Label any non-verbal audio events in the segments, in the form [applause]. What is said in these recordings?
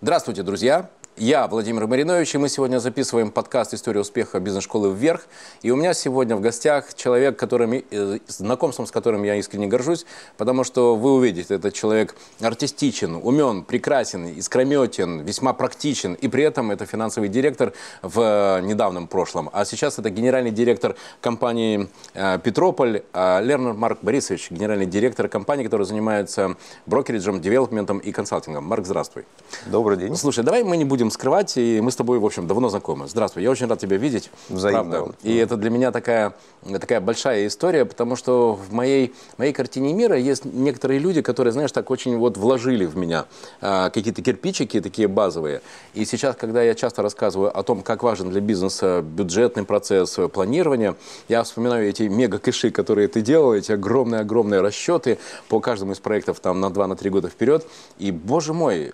Здравствуйте, друзья! Я Владимир Маринович, и мы сегодня записываем подкаст «История успеха бизнес-школы вверх». И у меня сегодня в гостях человек, которым, э, знакомством с которым я искренне горжусь, потому что вы увидите, этот человек артистичен, умен, прекрасен, искрометен, весьма практичен, и при этом это финансовый директор в недавнем прошлом. А сейчас это генеральный директор компании э, «Петрополь» э, Лернер Марк Борисович, генеральный директор компании, которая занимается брокериджем, девелопментом и консалтингом. Марк, здравствуй. Добрый день. Слушай, давай мы не будем будем скрывать, и мы с тобой, в общем, давно знакомы. Здравствуй, я очень рад тебя видеть. Взаимно. Правда. И это для меня такая, такая большая история, потому что в моей, моей картине мира есть некоторые люди, которые, знаешь, так очень вот вложили в меня а, какие-то кирпичики такие базовые. И сейчас, когда я часто рассказываю о том, как важен для бизнеса бюджетный процесс планирования, я вспоминаю эти мега-кэши, которые ты делал, эти огромные-огромные расчеты по каждому из проектов там на 2-3 на года вперед. И, боже мой,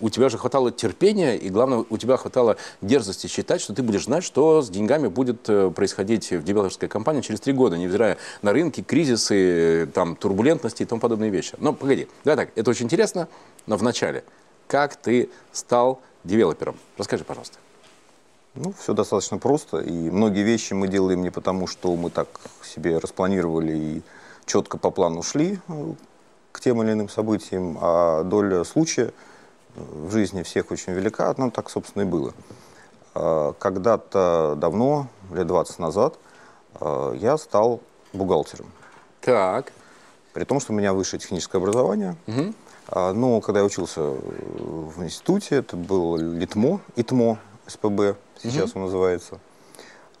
у тебя же хватало терпения и главное, у тебя хватало дерзости считать, что ты будешь знать, что с деньгами будет э, происходить в девелоперской компании через три года, невзирая на рынки, кризисы, там, турбулентности и тому подобные вещи. Но погоди, давай так, это очень интересно, но вначале, как ты стал девелопером? Расскажи, пожалуйста. Ну, все достаточно просто, и многие вещи мы делаем не потому, что мы так себе распланировали и четко по плану шли э, к тем или иным событиям, а доля случая – в жизни всех очень велика, нам так, собственно, и было. А, когда-то давно, лет 20 назад, а, я стал бухгалтером. Так. При том, что у меня высшее техническое образование. Угу. Но когда я учился в институте, это был ЛИТМО, ИТМО, СПБ, сейчас угу. он называется.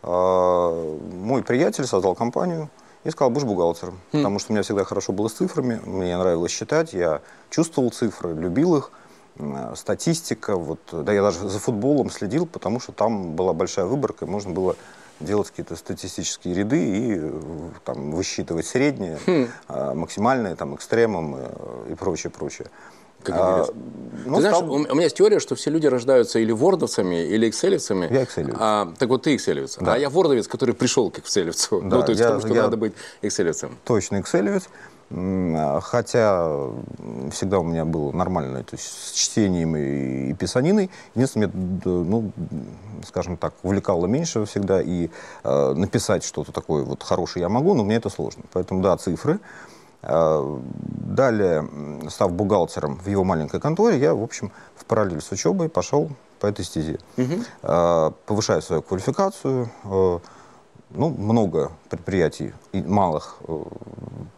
Мой приятель создал компанию и сказал, будешь бухгалтером. Хм. Потому что у меня всегда хорошо было с цифрами, мне нравилось считать, я чувствовал цифры, любил их. Э, статистика, вот, да я даже за футболом следил, потому что там была большая выборка, и можно было делать какие-то статистические ряды и э, там, высчитывать средние, хм. А, максимальные, там, экстремум и прочее, прочее. Как а, ну, ты знаешь, стал... у меня есть теория, что все люди рождаются или вордовцами, или экселевцами. Я экселевец. А, так вот ты экселевец. Да. А я вордовец, который пришел к экселевцу. Да, ну, то есть я, потому что я надо быть экселевцем. Точно экселевец. Хотя всегда у меня было нормально, то есть с чтением и, и писаниной. Единственное, меня, ну, скажем так, увлекало меньше всегда, и э, написать что-то такое вот хорошее я могу, но мне это сложно. Поэтому, да, цифры. Э, далее, став бухгалтером в его маленькой конторе, я, в общем, в параллель с учебой пошел по этой стезе. Угу. Повышаю свою квалификацию, ну, много предприятий и малых э,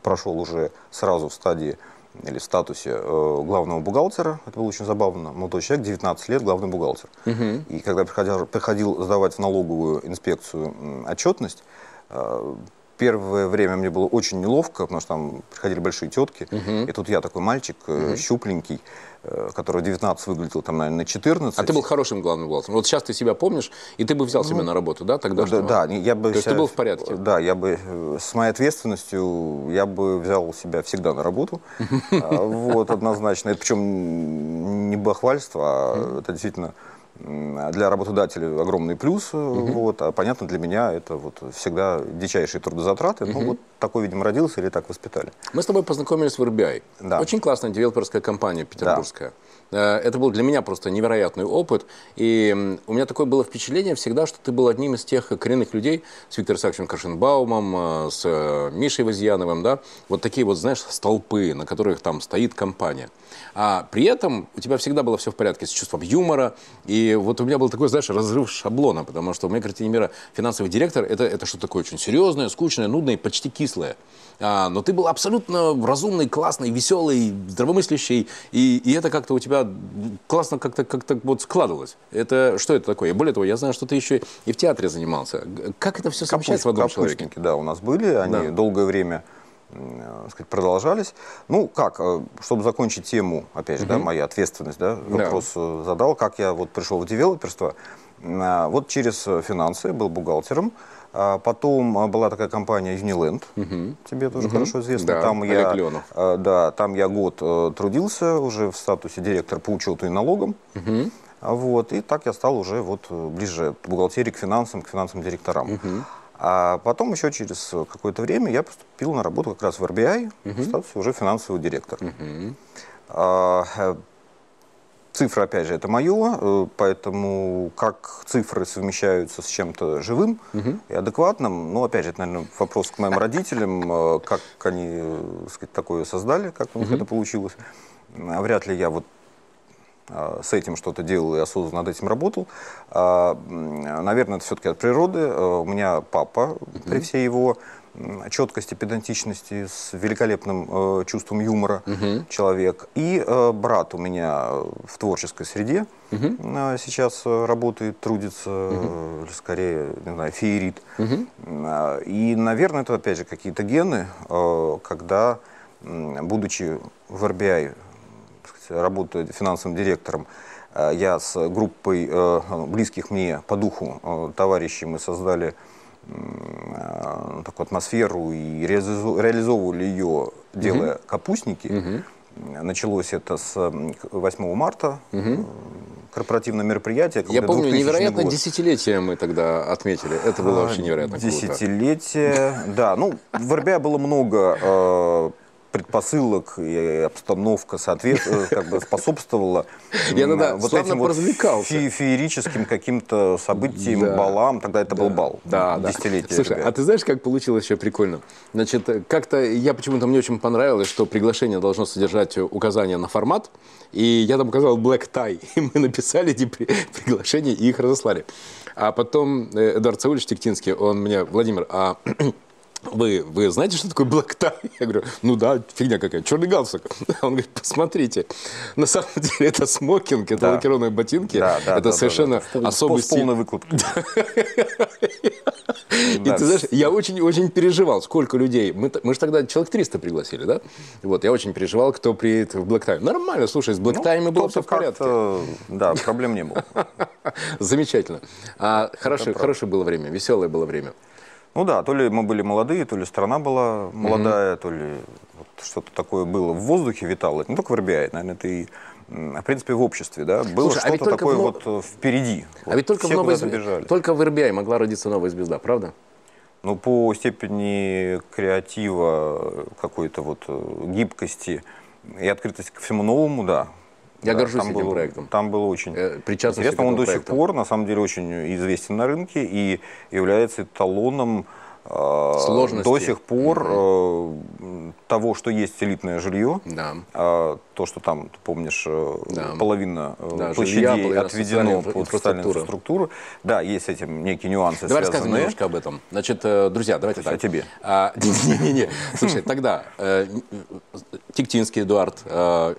прошел уже сразу в стадии или в статусе э, главного бухгалтера. Это было очень забавно. Молодой человек, 19 лет, главный бухгалтер. Угу. И когда приходил, приходил сдавать в налоговую инспекцию отчетность, э, первое время мне было очень неловко, потому что там приходили большие тетки. Угу. И тут я такой мальчик, угу. щупленький, Э, который 19 выглядел там, наверное, на 14. А ты был хорошим главным бухгалтером. Вот сейчас ты себя помнишь, и ты бы взял ну, себя на работу, да, тогда? Да, да я бы... То есть ты был в порядке? Да, я бы э, с моей ответственностью, я бы взял себя всегда на работу. [laughs] А, вот, однозначно. Это причем не бахвальство, а это действительно для работодателя огромный плюс, угу. вот, а понятно, для меня это вот всегда дичайшие трудозатраты. Угу. Ну, вот такой, видимо, родился или так воспитали. Мы с тобой познакомились в RBI. Да. Очень классная девелоперская компания петербургская. Да. Э, это был для меня просто невероятный опыт. И у меня такое было впечатление всегда, что ты был одним из тех коренных людей с Виктором Саксовичем Каршенбаумом, э, с э, Мишей Возьяновым, да, вот такие вот, знаешь, столпы, на которых там стоит компания. А при этом у тебя всегда было все в порядке с чувством юмора. И вот у меня был такой, знаешь, разрыв шаблона, потому что в моей картине мира финансовый директор это, это что-то такое очень серьезное, скучное, нудное и почти кислое. А, но ты был абсолютно разумный, классный, веселый, здравомыслящий, и, и это как-то у тебя классно как-то как вот складывалось. Это что это такое? Более того, я знаю, что ты еще и в театре занимался. Как это все совмещается в одном человеке? Да, у нас были, они да. долгое время сказать, продолжались. Ну, как, э, чтобы закончить тему, опять же, угу. да, моя ответственность, да, вопрос да. Э, задал, как я вот пришел в девелоперство. Э, вот через финансы, был бухгалтером, А потом а, была такая компания Uniland, тебе тоже хорошо известно. Да, там Олег я, Леонов. а, да, там я год э, трудился уже в статусе директора по учету и налогам. А Вот, и так я стал уже вот э, ближе к бухгалтерии, к финансам, к финансовым директорам. А потом еще через какое-то время я поступил на работу как раз в RBI в статусе уже финансового директора. А, э, Цифры, опять же, это мое, э, поэтому как цифры совмещаются с чем-то живым и адекватным, ну, опять же, это, наверное, вопрос к моим [laughs] родителям, э, как они, э, так сказать, такое создали, как у них это получилось. А Вряд ли я вот а, с этим что-то делал и осознанно над этим работал. А, Наверное, это все-таки от природы. У меня папа, при всей его четкости, педантичности, с великолепным э, чувством юмора человек. И э, брат у меня в творческой среде э, сейчас э, работает, трудится, э, или скорее, не знаю, феерит. А, И, наверное, это опять же какие-то гены, э, когда, будучи в RBI, так сказать, работая финансовым директором, э, я с группой э, близких мне по духу э, товарищей мы создали э, такую атмосферу и реализовывали ее, делая капустники. Началось это с м, к- 8 марта, э, корпоративное мероприятие. Я помню, 2000 невероятно год. десятилетие мы тогда отметили. Это было вообще невероятно круто. Десятилетие, да. Ну, в РБА было много э, предпосылок и обстановка соответ... э, как бы способствовала Я тогда вот этим вот фе- феерическим каким-то событиям, Да. балам. Тогда это был бал. Да, да. Десятилетие Слушай, а ты знаешь, как получилось еще прикольно? Значит, как-то я почему-то мне очень понравилось, что приглашение должно содержать указания на формат, и я там указал black tie, [laughs] и мы написали эти при- приглашения и их разослали. А потом э, Эдуард Саульевич Тектинский, он мне, Владимир, а вы, вы знаете, что такое black [laughs] tie? Я говорю, ну да, фигня какая, черный галстук. [laughs] Он говорит, посмотрите, на самом [laughs] деле это смокинг, это Да. лакированные ботинки, Да, да, это да, да, совершенно да. особый С стиль. полной выкладкой. И Да. ты знаешь, я очень-очень переживал, сколько людей. Мы, мы же тогда человек 300 пригласили, да? Вот, я очень переживал, кто приедет в Black Time. Нормально, слушай, с Black Ну, Time было кто-то все в порядке. Да, проблем не было. Замечательно. А, хорошее, хорошее было время, веселое было время. Ну да, то ли мы были молодые, то ли страна была молодая, то ли вот что-то такое было. В воздухе витало. Это не только в РБИ, наверное, это и, м, в принципе, в обществе, да? Было Слушай, а что-то только такое в вот э, впереди. а Вот ведь только в, новой, только в RBI могла родиться новая звезда, правда? Ну, по степени креатива, какой-то вот э, гибкости и открытости ко всему новому, да. Я Да, горжусь этим было- проектом. Там было очень Э, интересно. Он до сих пор, на самом деле, очень известен на рынке и является эталоном Сложности. до сих пор м, того, что есть элитное жилье. Да. А, то, что там, ты помнишь, э, Да. половина э, Да, жилья, площадей половина отведено под социальную инфраструктуру. Да, есть с этим некие нюансы Давай связанные. немножко об этом. Значит, друзья, давайте о тебе. А, [laughs] Не-не-не. Слушай, тогда Тиктинский Эдуард,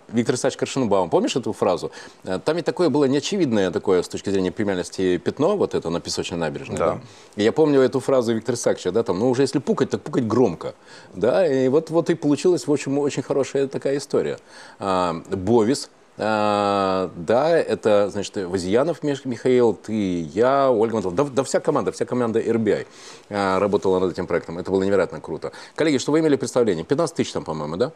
Виктор Исаач Коршенбаум, помнишь эту фразу? Там ведь такое было неочевидное такое с точки зрения премиальности пятно, вот это на песочной набережной. Да. Я помню эту фразу Виктора Исааковича, да, там, ну уже если пукать, так пукать громко. Да, и вот, вот и получилась, в общем, очень хорошая такая история. А, Бовис, а, да, это, значит, Вазиянов Михаил, ты, я, Ольга Матвеева, да, да вся команда, вся команда RBI а, работала над этим проектом. Это было невероятно круто. Коллеги, что вы имели представление? 15 тысяч там, по-моему, да?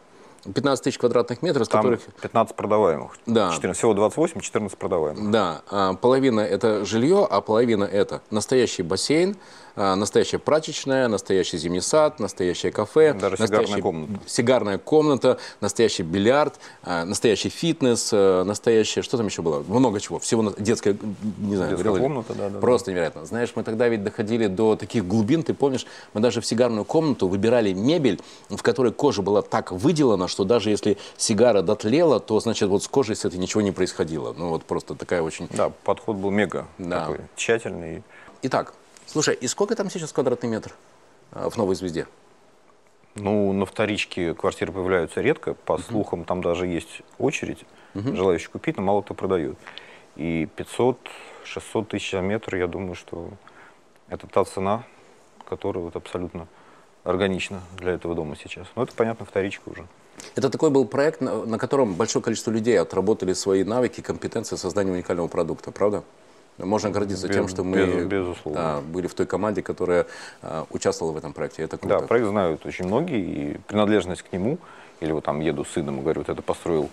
15 тысяч квадратных метров, из Там которых 15 продаваемых. Да. 14, всего 28, 14 продаваемых. Да, а, половина это жилье, а половина это настоящий бассейн, настоящая прачечная, настоящий зимний сад, настоящее кафе, Даже сигарная настоящий- комната. сигарная комната, настоящий бильярд, а, настоящий фитнес, а, настоящее, что там еще было? Много чего. Всего детская, не знаю, Детская комната, да, да, да. Просто невероятно. Знаешь, мы тогда ведь доходили до таких глубин, ты помнишь, мы даже в сигарную комнату выбирали мебель, в которой кожа была так выделана, что даже если сигара дотлела, то, значит, вот с кожей с этой ничего не происходило. Ну, вот просто такая очень... Да, подход был мега Да. такой тщательный. Итак, слушай, и сколько там сейчас квадратный метр а, в «Новой звезде»? Ну, на вторичке квартиры появляются редко. По слухам, там даже есть очередь, желающих купить, но мало кто продает. И 500-600 тысяч за метр, я думаю, что это та цена, которая вот абсолютно органична для этого дома сейчас. Но это, понятно, вторичка уже. Это такой был проект, на, на котором большое количество людей отработали свои навыки, компетенции создания уникального продукта, правда? Можно гордиться Без- тем, что мы без- безусловно. да, были в той команде, которая а, участвовала в этом проекте. Это круто. Да, проект знают очень многие, и принадлежность к нему, или вот там еду с сыном и говорю, вот это построил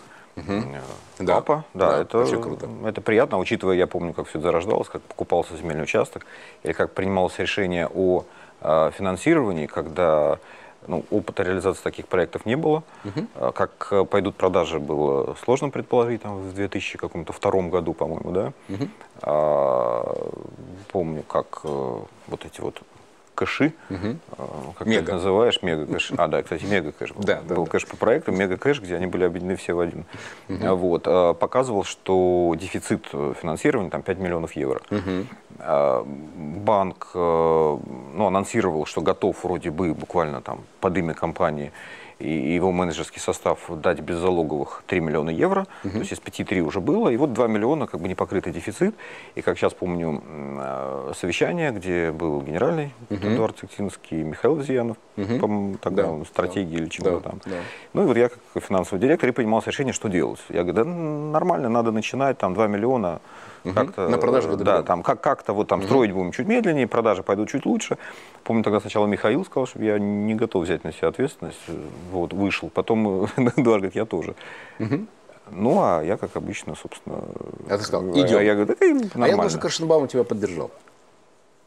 Да. папа, да, Да, это, очень круто. это приятно, учитывая, я помню, как все это зарождалось, как покупался земельный участок, или как принималось решение о э, финансировании, когда ну, опыта реализации таких проектов не было. А Как э, пойдут продажи, было сложно предположить, там, в 2002 году, по-моему, да. А, помню, как э, вот эти вот кэши, э, как ты Мега. это называешь, мега кэш. А, да, кстати, мега кэш был. Да, да, был да. кэш по проекту, мега кэш, где они были объединены все в один. А, Вот, а, показывал, что дефицит э, финансирования там 5 миллионов евро. А, Банк э, ну, анонсировал, что готов вроде бы буквально там под имя компании и его менеджерский состав дать беззалоговых 3 миллиона евро, то есть из 5-3 уже было, и вот 2 миллиона как бы непокрытый дефицит. И как сейчас помню э, совещание, где был генеральный Эдуард Цектинский, Михаил Зиянов, по-моему, тогда Да, стратегии или чего-то Да, там. да. Ну и вот я как финансовый директор и принимал решение, что делать. Я говорю, да нормально, надо начинать, там 2 миллиона. Как-то, На продажу э, года Да, там как- как-то вот там строить будем чуть медленнее, продажи пойдут чуть лучше. Помню, тогда сначала Михаил сказал, что я не готов взять на себя ответственность. э, Вот, вышел. Потом э, [laughs] Эдуард говорит, я тоже. Ну, а я, как обычно, собственно... А ты сказал, э, «Идем». Я говорю, да, э, А я нормально. думаю, что тебя поддержал.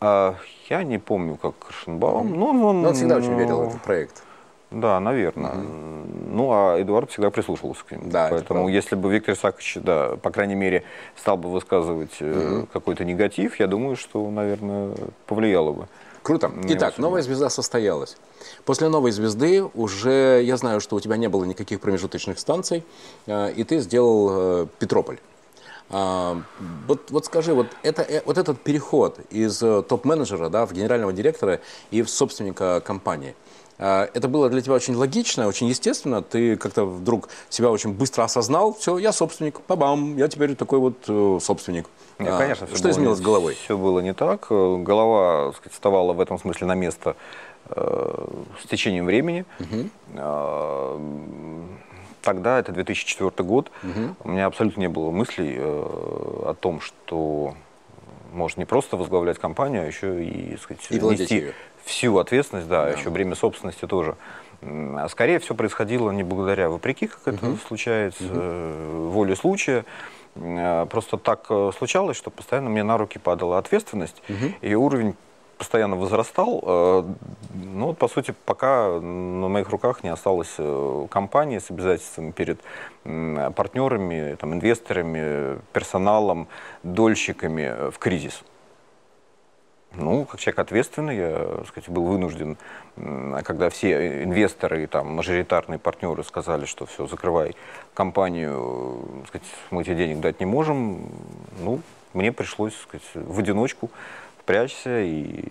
А, я не помню, как Шенбаум. Ну, он, Но он всегда очень верил в ну, этот проект. Да, наверное. Ну, а Эдуард всегда прислушивался к нему. Да, это Поэтому, если бы Виктор Исаакович, да, по крайней мере, стал бы высказывать э, какой-то негатив, я думаю, что, наверное, повлияло бы. Круто. Итак, новая звезда состоялась. После новой звезды уже я знаю, что у тебя не было никаких промежуточных станций, э, и ты сделал э, Петрополь. А, Вот, вот скажи, вот, это, вот этот переход из топ-менеджера да, в генерального директора и в собственника компании, это было для тебя очень логично, очень естественно. Ты как-то вдруг себя очень быстро осознал. Все, я собственник, пабам, я теперь такой вот э, собственник. Нет, А, конечно, что изменилось с головой? Все было не так. Э, Голова так сказать, вставала в этом смысле на место э, с течением времени. Э, Тогда, это 2004 год, у меня абсолютно не было мыслей э, о том, что можно не просто возглавлять компанию, а еще и, так сказать, И нести. Всю ответственность, да, еще бремя собственности тоже. А скорее все происходило не благодаря, вопреки, как это случается, э, воле случая. А Просто так э, случалось, что постоянно мне на руки падала ответственность, и уровень постоянно возрастал. э, Ну, вот, по сути, пока на моих руках не осталось компании с обязательствами перед партнерами, там, инвесторами, персоналом, дольщиками в кризис. Ну, как человек ответственный, я так сказать, был вынужден, когда все инвесторы и там, мажоритарные партнеры сказали, что все, закрывай компанию, так сказать, мы тебе денег дать не можем, ну, мне пришлось так сказать, в одиночку впрячься, и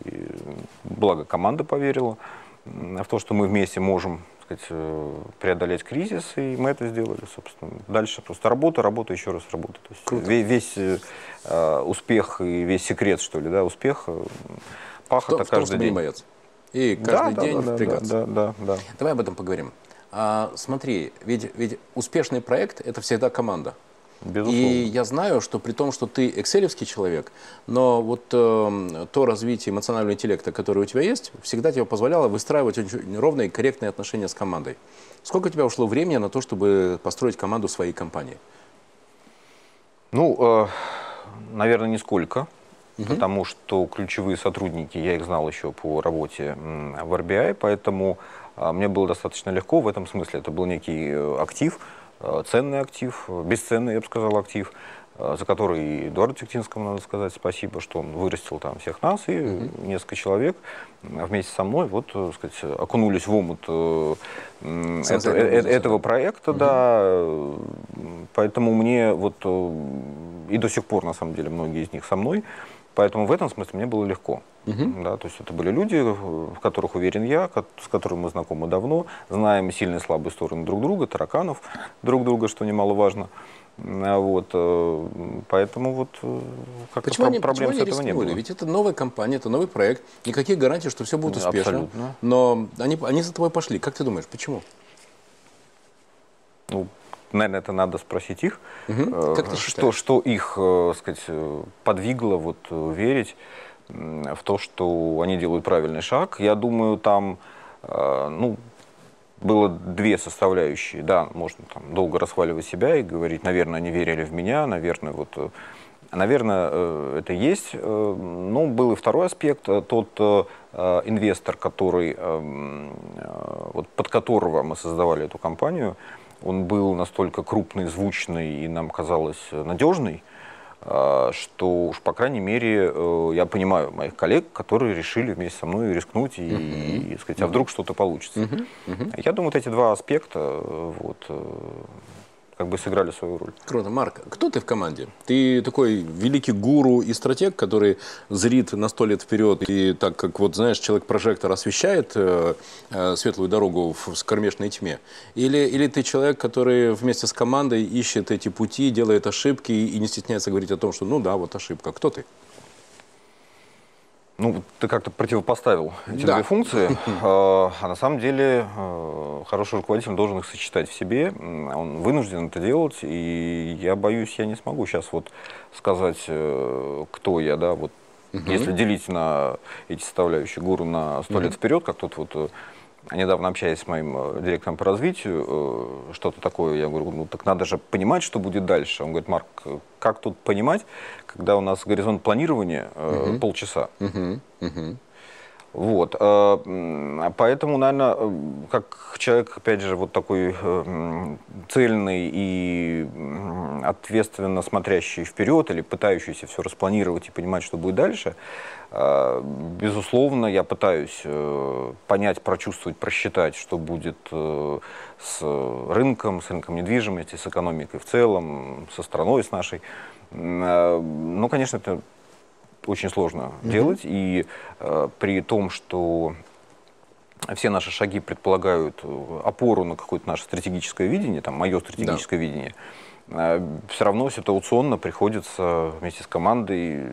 благо команда поверила в то, что мы вместе можем сказать, э, преодолеть кризис, и мы это сделали, собственно. Дальше просто работа, работа, еще раз работа. То есть ве- весь э, э, успех и весь секрет, что ли, да, успех э, В пахота том, в том, каждый не день. бояться. И Да, каждый да, день да, да, впрягаться. Да, да, да. Давай об этом поговорим. А, смотри, ведь, ведь успешный проект – это всегда команда. Безусловно. И я знаю, что при том, что ты экселевский человек, но вот э, то развитие эмоционального интеллекта, которое у тебя есть, всегда тебе позволяло выстраивать очень ровные и корректные отношения с командой. Сколько у тебя ушло времени на то, чтобы построить команду своей компании? Ну, э, наверное, нисколько. Потому что ключевые сотрудники, я их знал еще по работе в RBI, поэтому а, мне было достаточно легко в этом смысле. Это был некий э, актив, э, ценный актив, э, бесценный, я бы сказал, актив, э, за который и Эдуарду Тектинскому надо сказать спасибо, что он вырастил там всех нас, и несколько человек вместе со мной вот, э, сказать, окунулись в омут э, это- э, этого да. проекта, да. э, Поэтому мне вот э, и до сих пор, на самом деле, многие из них со мной. Поэтому в этом смысле мне было легко. Да, то есть это были люди, в которых уверен я, с которыми мы знакомы давно, знаем сильные и слабые стороны друг друга, тараканов друг друга, что немаловажно. А Вот, э, поэтому вот э, как-то Почему они, проблем почему с этого не рискнули? было. Ведь это новая компания, это новый проект. Никаких гарантий, что все будет Да, успешно. абсолютно. Но они, они за тобой пошли. Как ты думаешь, почему? Ну, наверное, это надо спросить их. Угу. Как ты что, что их, сказать, подвигло вот верить в то, что они делают правильный шаг. Я думаю, там, ну, было две составляющие. Да, можно там долго расхваливать себя и говорить, наверное, они верили в меня, наверное, вот Наверное, э, это есть. Э, но был и второй аспект. Э, тот инвестор, который, вот под которого мы создавали эту компанию, он был настолько крупный, звучный и нам казалось надежный, что уж, по крайней мере, я понимаю моих коллег, которые решили вместе со мной рискнуть и, uh-huh. и сказать, а вдруг что-то получится. Я думаю, вот эти два аспекта вот, как бы сыграли свою роль. Круто. Марк, кто ты в команде? Ты такой великий гуру и стратег, который зрит на сто лет вперед и так как, вот знаешь, человек-прожектор освещает э, э, светлую дорогу в скормешной тьме? Или, или ты человек, который вместе с командой ищет эти пути, делает ошибки и не стесняется говорить о том, что ну да, вот ошибка. Кто ты? Ну, ты как-то противопоставил эти да. две функции. [laughs] А, а на самом деле э, хороший руководитель должен их сочетать в себе. Он вынужден это делать, и я боюсь, я не смогу сейчас вот сказать, э, кто я, да, вот угу. если делить на эти составляющие гуру на сто угу. лет вперед, как тот вот э, недавно общаясь с моим э, директором по развитию, э, что-то такое, я говорю, ну так надо же понимать, что будет дальше. Он говорит, Марк, как тут понимать, когда у нас горизонт планирования угу. полчаса? Угу. Угу. Вот, поэтому, наверное, как человек, опять же, вот такой цельный и ответственно смотрящий вперед или пытающийся все распланировать и понимать, что будет дальше, Э, безусловно, я пытаюсь э, понять, прочувствовать, просчитать, что будет э, с рынком, с рынком недвижимости, с экономикой в целом, со страной, с нашей. Ну, конечно, это очень сложно mm-hmm. делать. И при том, что все наши шаги предполагают опору на какое-то наше стратегическое видение, там, мое стратегическое да. видение, все равно ситуационно приходится вместе с командой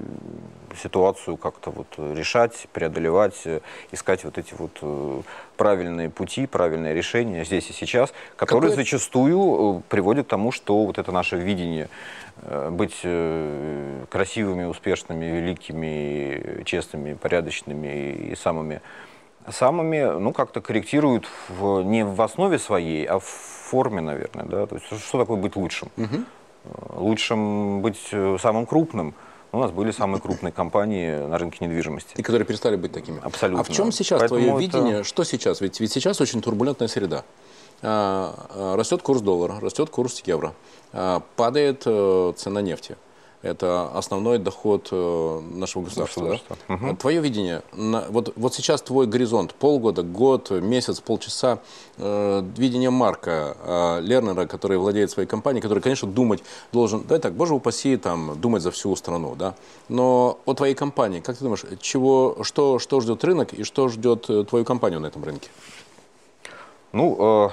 ситуацию как-то вот решать, преодолевать, искать вот эти вот э, правильные пути, правильные решения здесь и сейчас, которые Какое... зачастую э, приводят к тому, что вот это наше видение э, быть красивыми, успешными, великими, честными, порядочными и самыми самыми, ну, как-то корректируют в, не в основе своей, а в форме, наверное, да, то есть что такое быть лучшим? Угу. Лучшим быть самым крупным – у нас были самые крупные компании на рынке недвижимости. И которые перестали быть такими. Абсолютно. А в чем сейчас Поэтому твое это... видение? Что сейчас? Ведь, ведь сейчас очень турбулентная среда. А, а, растет курс доллара, растет курс евро, а, падает а, цена нефти. Это основной доход э, нашего государства. государства. Да? Угу. Твое видение, на, вот, вот сейчас твой горизонт, полгода, год, месяц, полчаса, э, видение Марка э, Лернера, который владеет своей компанией, который, конечно, думать должен, да, так, боже упаси, там, думать за всю страну, да, но о твоей компании, как ты думаешь, чего, что, что ждет рынок и что ждет э, твою компанию на этом рынке? Ну, э,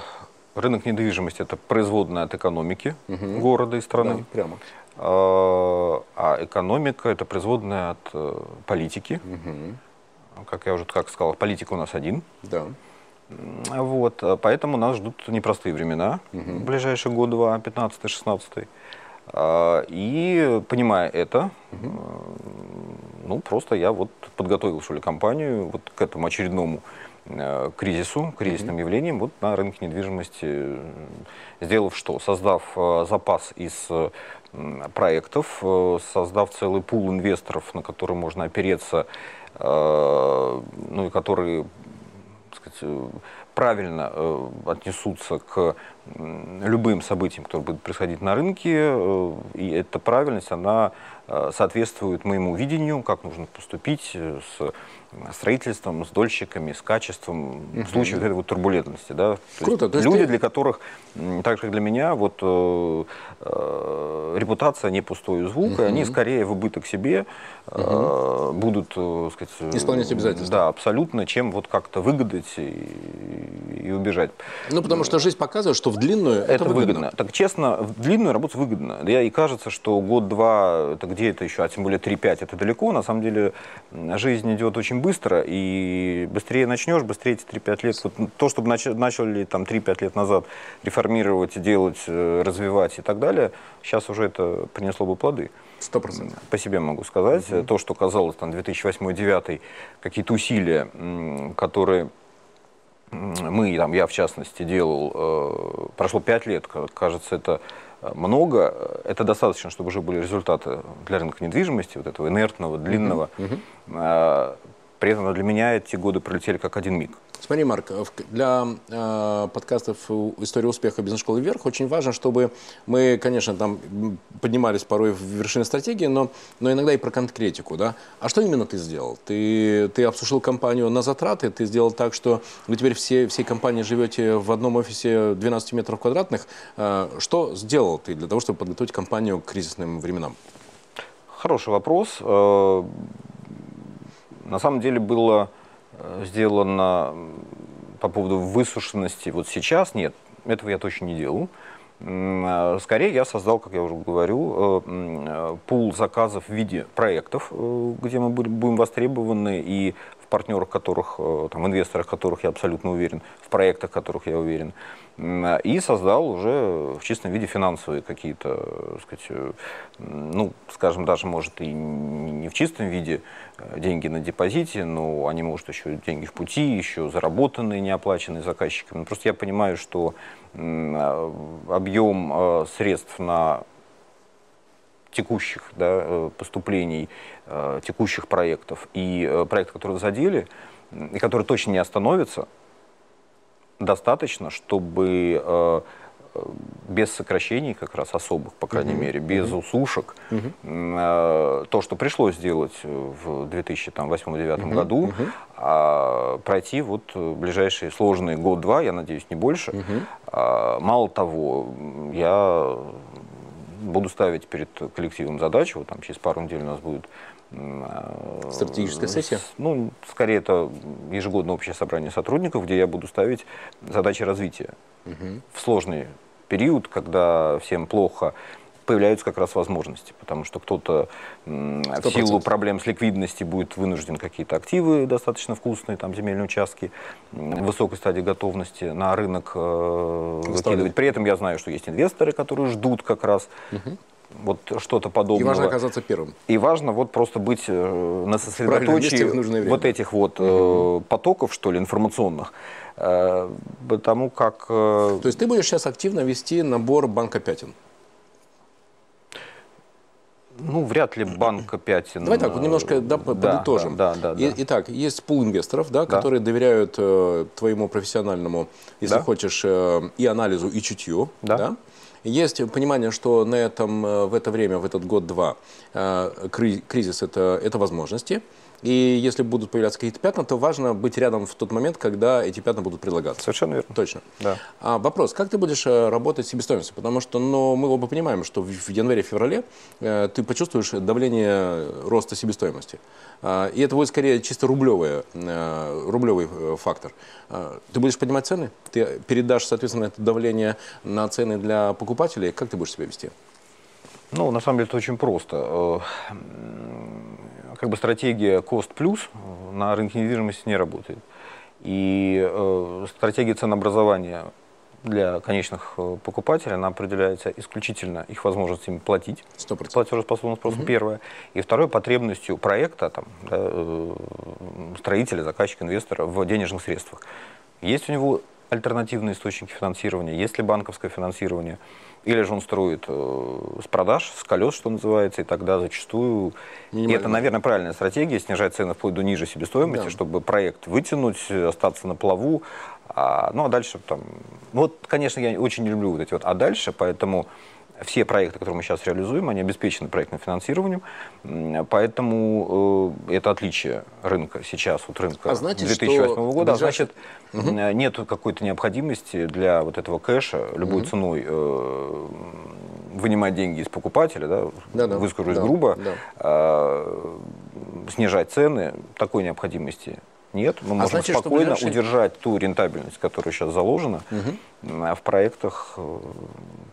рынок недвижимости – это производная от экономики угу. города и страны. Да, прямо. А, экономика – это производная от э, политики. Угу. Как я уже как сказал, политика у нас один. Да. Вот, а поэтому нас ждут непростые времена угу. в ближайшие годы, 15-16. А, и понимая это, угу. ну просто я вот подготовил что ли компанию вот к этому очередному э, кризису, кризисным mm явлениям вот на рынке недвижимости, сделав что? Создав э, запас из проектов, э, создав целый пул инвесторов, на которые можно опереться, э, ну и которые сказать, э, правильно отнесутся к любым событиям, которые будут происходить на рынке, и эта правильность, она соответствует моему видению, как нужно поступить с строительством, с дольщиками, с качеством угу. в случае вот этой вот турбулентности. Да? Круто. То есть люди, ты... для которых, так же как для меня, вот э, э, репутация не пустой звук, угу. и они скорее в убыток себе угу. э, будут, э, сказать... Исполнять обязательства. Да, абсолютно, чем вот как-то выгадать и, и убежать. Ну, потому что жизнь показывает, что в длинную это, Это выгодно. выгодно. Так честно, в длинную работать выгодно. Я и кажется, что год-два, это где это еще, а тем более 3-5 это далеко. На самом деле жизнь идет очень быстро, и быстрее начнешь, быстрее эти 3-5 лет. Вот то, чтобы нач- начали там 3-5 лет назад реформировать, делать, э, развивать и так далее, сейчас уже это принесло бы плоды. Сто процентов. По себе могу сказать. То, что казалось там 2008-2009, какие-то усилия, которые мы, там, я в частности, делал, э, прошло пять лет, ка- кажется, это э, много, это достаточно, чтобы уже были результаты для рынка недвижимости, вот этого инертного, длинного. Э, При этом для меня эти годы пролетели как один миг. Смотри, Марк, в- для э, подкастов «История успеха бизнес-школы вверх» очень важно, чтобы мы, конечно, там поднимались порой в вершины стратегии, но, но иногда и про конкретику. Да? А что именно ты сделал? Ты, ты обсушил компанию на затраты, ты сделал так, что вы теперь все, всей компании живете в одном офисе 12 метров квадратных. Э, Что сделал ты для того, чтобы подготовить компанию к кризисным временам? Хороший вопрос. На самом деле было э, сделано по поводу высушенности вот сейчас. Нет, этого я точно не делал. Э, Скорее я создал, как я уже говорю, э, э, пул заказов в виде проектов, где мы будем востребованы и партнерах которых, э, там, инвесторах которых я абсолютно уверен, в проектах которых я уверен. И создал уже в чистом виде финансовые какие-то, э, сказать, э, ну, скажем, даже, может, и не в чистом виде деньги на депозите, но они, может, еще деньги в пути, еще заработанные, неоплаченные заказчиками. Просто я понимаю, что объем средств на текущих да, э, поступлений, э, текущих проектов. И э, проектов, которые задели, и которые точно не остановятся, достаточно, чтобы без сокращений, как раз особых, по крайней мере, без усушек, м, э, то, что пришлось сделать в 2008-2009 году, а, пройти вот ближайшие сложные год-два, я надеюсь, не больше. А, Мало того, я буду ставить перед коллективом задачу, вот там через пару недель у нас будет э, Стратегическая сессия? Ну, скорее, это ежегодное общее собрание сотрудников, где я буду ставить задачи развития. В сложный период, когда всем плохо, появляются как раз возможности, потому что кто-то в силу проблем с ликвидностью будет вынужден какие-то активы достаточно вкусные, там земельные участки, в высокой стадии готовности на рынок э, выкидывать. При этом я знаю, что есть инвесторы, которые ждут как раз вот что-то И подобного. важно оказаться первым. И важно вот просто быть э, на сосредоточии вот этих вот э, потоков, что ли, информационных, э, потому как... э, То есть ты будешь сейчас активно вести набор банка пятен. Ну, вряд ли банк Пятин... Давай так, вот немножко да, по- да, подытожим. Да, да, да. И- да. Итак, есть пул инвесторов, да, которые доверяют э, твоему профессиональному, если Да. хочешь, э, и анализу, и чутью. Да. Есть понимание, что на этом, э, в это время, в этот год-два, э, кри- кризис это, это возможности. И если будут появляться какие-то пятна, то важно быть рядом в тот момент, когда эти пятна будут предлагаться. Совершенно верно. Точно. Да. А вопрос, как ты будешь э, работать с себестоимостью? Потому что ну, мы оба понимаем, что в январе-феврале э, ты почувствуешь давление роста себестоимости. А, и это будет скорее чисто рублевое, э, рублевый э, фактор. А, ты будешь поднимать цены? Ты передашь, соответственно, это давление на цены для покупателей? Как ты будешь себя вести? Ну, на самом деле, это очень просто. Э, Как бы стратегия cost плюс на рынке недвижимости не работает. И э, стратегия ценообразования для конечных э, покупателей, она определяется исключительно их возможностями платить. Сто процентов. Платежеспособным спросом, первое. И второе, потребностью проекта, там, да, э, строителя, заказчика, инвестора в денежных средствах. Есть у него альтернативные источники финансирования, есть ли банковское финансирование, или же он строит э, с продаж, с колес, что называется, и тогда зачастую... И это, наверное, правильная стратегия, снижать цены вплоть до ниже себестоимости, Да. чтобы проект вытянуть, э, остаться на плаву. А, ну, а дальше там... ну, Вот, конечно, я очень не люблю вот эти вот «а дальше», поэтому все проекты, которые мы сейчас реализуем, они обеспечены проектным финансированием, поэтому э, это отличие рынка сейчас, вот рынка А значит, 2008 что года. А значит, э, нет какой-то необходимости для вот этого кэша любой ценой э, вынимать деньги из покупателя, да, Да-да, выскажусь да, грубо, да. э, снижать цены, такой необходимости Нет, мы а можем значит, спокойно ближайшие... удержать ту рентабельность, которая сейчас заложена угу. в проектах, э,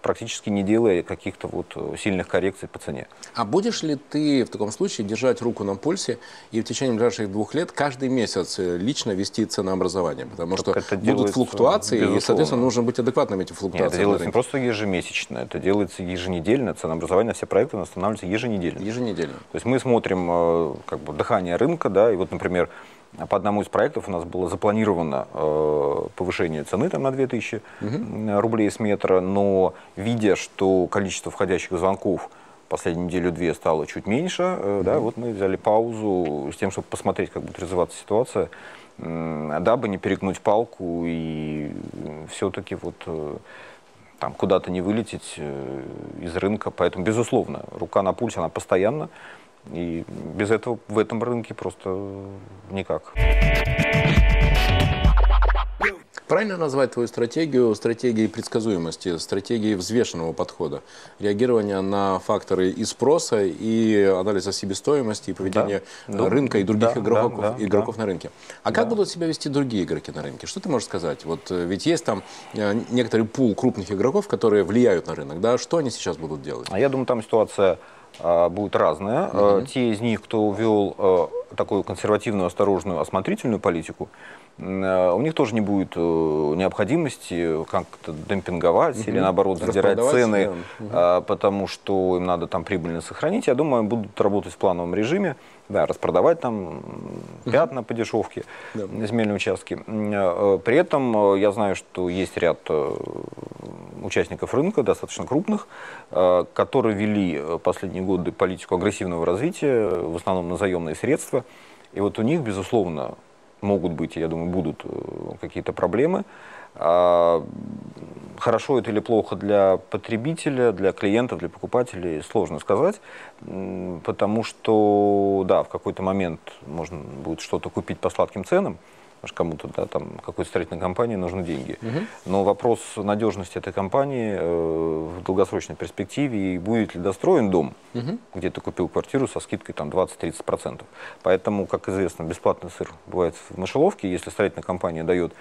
практически не делая каких-то вот э, сильных коррекций по цене. А будешь ли ты в таком случае держать руку на пульсе и в течение ближайших двух лет каждый месяц лично вести ценообразование? Потому так что будут флуктуации, безусловно. и, соответственно, нужно быть адекватным этим флуктуациям. Нет, это делается не просто ежемесячно, это делается еженедельно. Ценообразование, все проекты устанавливаются еженедельно. Еженедельно. То есть мы смотрим как бы, дыхание рынка, да, и вот, например, по одному из проектов у нас было запланировано э, повышение цены там, на 2000 угу. рублей с метра, но видя, что количество входящих звонков последнюю неделю-две стало чуть меньше, э, угу. да, вот мы взяли паузу с тем, чтобы посмотреть, как будет развиваться ситуация, э, дабы не перегнуть палку и все-таки вот э, там куда-то не вылететь э, из рынка. Поэтому, безусловно, рука на пульсе, она постоянно. И без этого в этом рынке просто никак. Правильно назвать твою стратегию стратегией предсказуемости, стратегией взвешенного подхода, реагирования на факторы и спроса, и анализа себестоимости, и поведения да. рынка и других да, игроков, да, да, игроков да. на рынке. А да. как будут себя вести другие игроки на рынке? Что ты можешь сказать? Вот э, ведь есть там э, некоторый пул крупных игроков, которые влияют на рынок. Да? Что они сейчас будут делать? А я думаю, там ситуация а, будет разная. Угу. Те из них, кто ввел а, такую консервативную, осторожную, осмотрительную политику, у них тоже не будет необходимости как-то демпинговать угу. или наоборот задирать цены, да. угу. потому что им надо там прибыльно сохранить. Я думаю, будут работать в плановом режиме, да, распродавать там пятна угу. по дешевке, да. земельные участки. При этом я знаю, что есть ряд участников рынка, достаточно крупных, э, которые вели э, последние годы политику агрессивного развития, в основном на заемные средства. И вот у них, безусловно, могут быть, я думаю, будут э, какие-то проблемы. Хорошо это или плохо для потребителя, для клиентов, для покупателей, сложно сказать, потому что, да, в какой-то момент можно будет что-то купить по сладким ценам, потому что кому-то, да, там, какой-то строительной компании нужны деньги. Угу. Но вопрос надежности этой компании э, в долгосрочной перспективе и будет ли достроен дом, угу. где ты купил квартиру со скидкой там 20-30%. Поэтому, как известно, бесплатный сыр бывает в мышеловке. Если строительная компания дает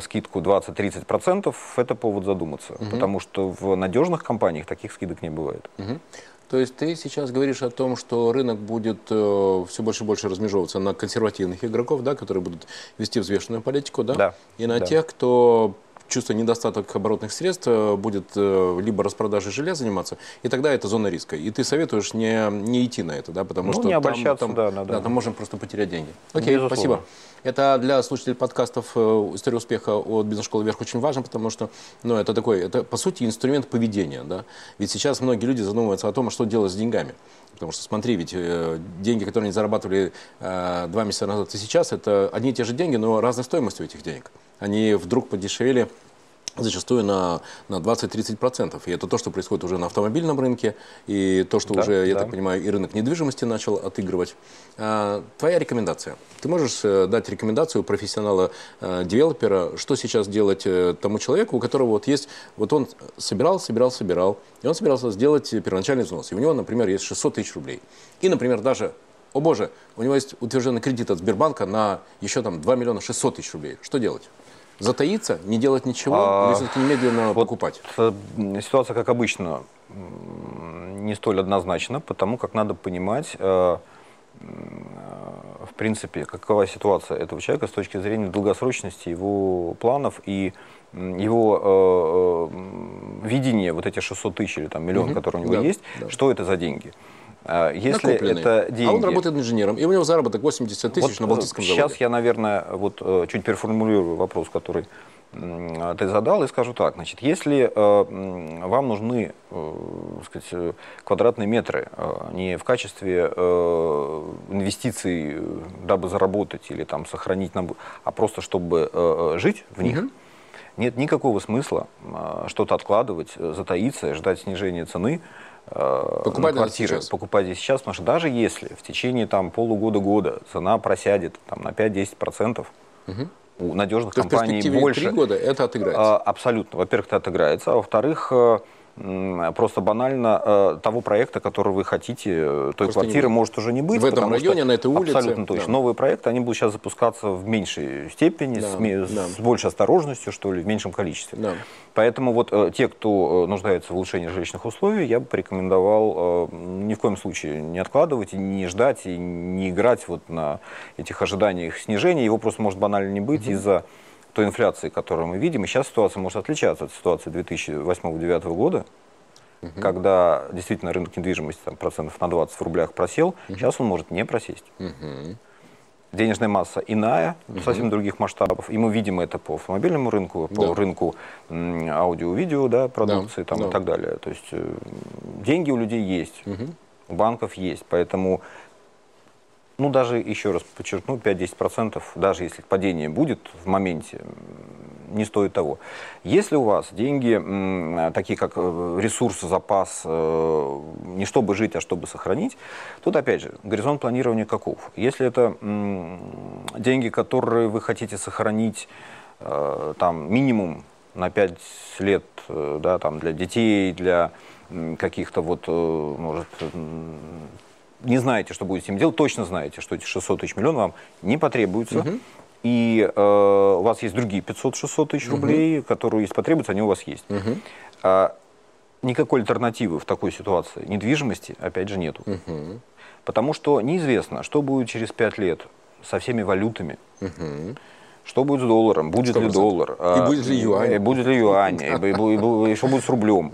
скидку 20-30%, это повод задуматься. Угу. Потому что в надежных компаниях таких скидок не бывает. Угу. То есть ты сейчас говоришь о том, что рынок будет э, все больше и больше размежевываться на консервативных игроков, да, которые будут вести взвешенную политику, да, да. и на да. тех, кто чувствуя недостаток оборотных средств, э, будет э, либо распродажей железа заниматься, и тогда это зона риска. И ты советуешь не, не идти на это, да, потому ну, что не там, там, да, да, да. Там можем просто потерять деньги. Окей, Безусловно. спасибо. Это для слушателей подкастов э, «История успеха» от бизнес-школы «Вверх» очень важно, потому что ну, это такой, это по сути инструмент поведения. Да? Ведь сейчас многие люди задумываются о том, что делать с деньгами. Потому что смотри, ведь э, деньги, которые они зарабатывали э, два месяца назад и сейчас, это одни и те же деньги, но разной стоимостью этих денег. Они вдруг подешевели зачастую на, на 20-30%. И это то, что происходит уже на автомобильном рынке, и то, что да, уже, я да. так понимаю, и рынок недвижимости начал отыгрывать. А, твоя рекомендация. Ты можешь э, дать рекомендацию профессионала-девелопера, э, что сейчас делать э, тому человеку, у которого вот есть, вот он собирал, собирал, собирал, и он собирался сделать первоначальный взнос. И у него, например, есть 600 тысяч рублей. И, например, даже о боже, у него есть утвержденный кредит от Сбербанка на еще там 2 миллиона 600 тысяч рублей. Что делать? Затаиться, не делать ничего, а, или все-таки немедленно вот покупать? Ситуация, как обычно, не столь однозначна, потому как надо понимать, э, в принципе, какова ситуация этого человека с точки зрения долгосрочности его планов и его э, э, видение, вот эти 600 тысяч или там миллион, угу. который у него да, есть, да. что это за деньги. А, если это деньги... А он работает инженером, и у него заработок 80 тысяч вот на Балтийском сейчас заводе. Сейчас я, наверное, вот э, чуть переформулирую вопрос, который ты задал, и скажу так. Значит, если э, вам нужны э, сказать, квадратные метры э, не в качестве э, инвестиций, дабы заработать или там, сохранить, а просто чтобы э, э жить в них, нет никакого смысла э, что-то откладывать, затаиться, ждать снижения цены, Э, покупать на квартиры, сейчас. покупать здесь сейчас, потому что даже если в течение там, полугода-года цена просядет там, на 5-10%, угу. у надежных То компаний больше... три года это отыграется? Абсолютно. Во-первых, это отыграется, а во-вторых, э, просто банально э, того проекта, который вы хотите, э, той просто квартиры может уже не быть. В этом районе, на этой улице. Абсолютно точно. Да. Новые проекты, они будут сейчас запускаться в меньшей степени, да, с, да. с большей осторожностью, что ли, в меньшем количестве. Да. Поэтому вот э, те, кто нуждается в улучшении жилищных условий, я бы порекомендовал ни в коем случае не откладывать, и не ждать, и не играть вот на этих ожиданиях снижения. Его просто может банально не быть угу. из-за той инфляции, которую мы видим. И сейчас ситуация может отличаться от ситуации 2008-2009 года, угу. когда действительно рынок недвижимости там, процентов на 20 в рублях просел. Угу. Сейчас он может не просесть. Угу. Денежная масса иная, угу. совсем других масштабов. И мы видим это по автомобильному рынку, по да. рынку аудио-видео да, продукции да. Там, да. и так далее. То есть э, деньги у людей есть, угу. у банков есть. Поэтому ну, даже, еще раз подчеркну, 5-10%, даже если падение будет в моменте, не стоит того. Если у вас деньги, такие как э, ресурс, запас, э, не чтобы жить, а чтобы сохранить, тут, опять же, горизонт планирования каков? Если это деньги, которые вы хотите сохранить, э, там, минимум на 5 лет, да, там, для детей, для каких-то вот, может, не знаете, что будете им делать, точно знаете, что эти 600 тысяч миллионов вам не потребуются. Угу. И э, у вас есть другие 500-600 тысяч угу. рублей, которые, если потребуются, они у вас есть. Угу. А, никакой альтернативы в такой ситуации недвижимости, опять же, нету. Угу. Потому что неизвестно, что будет через 5 лет со всеми валютами. Угу. Что будет с долларом? Будет 100%. ли доллар? И а, будет ли юань? И будет ли юань? И, что будет с рублем?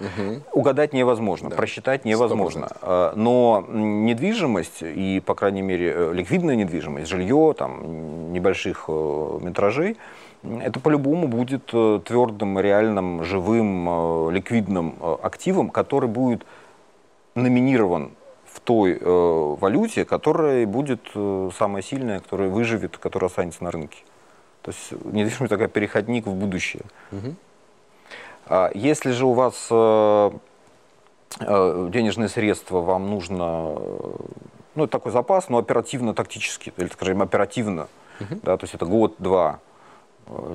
Угадать невозможно, просчитать невозможно. А, но недвижимость, и, по крайней мере, э, ликвидная недвижимость, жилье там, небольших э, метражей, это по-любому будет э, твердым, реальным, живым, ликвидным активом, который будет номинирован в той э, валюте, которая будет э, самая сильная, которая выживет, которая останется на рынке. То есть недвижимость такая переходник в будущее. Угу. А если же у вас э, э, денежные средства вам нужно, э, ну, это такой запас, но оперативно-тактически, или, скажем, оперативно, угу. да, то есть это год-два,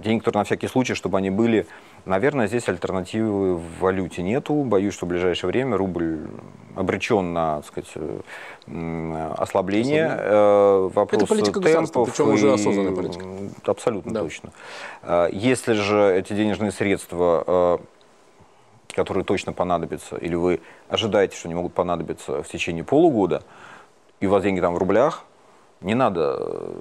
денег, которые на всякий случай, чтобы они были. Наверное, здесь альтернативы в валюте нету. Боюсь, что в ближайшее время рубль обречен на, так сказать, э, ослабление. Э, вопрос Это политика темпов. Причем и... уже осознанная политика. Абсолютно да. точно. Если же эти денежные средства которые точно понадобятся, или вы ожидаете, что они могут понадобиться в течение полугода, и у вас деньги там в рублях, не надо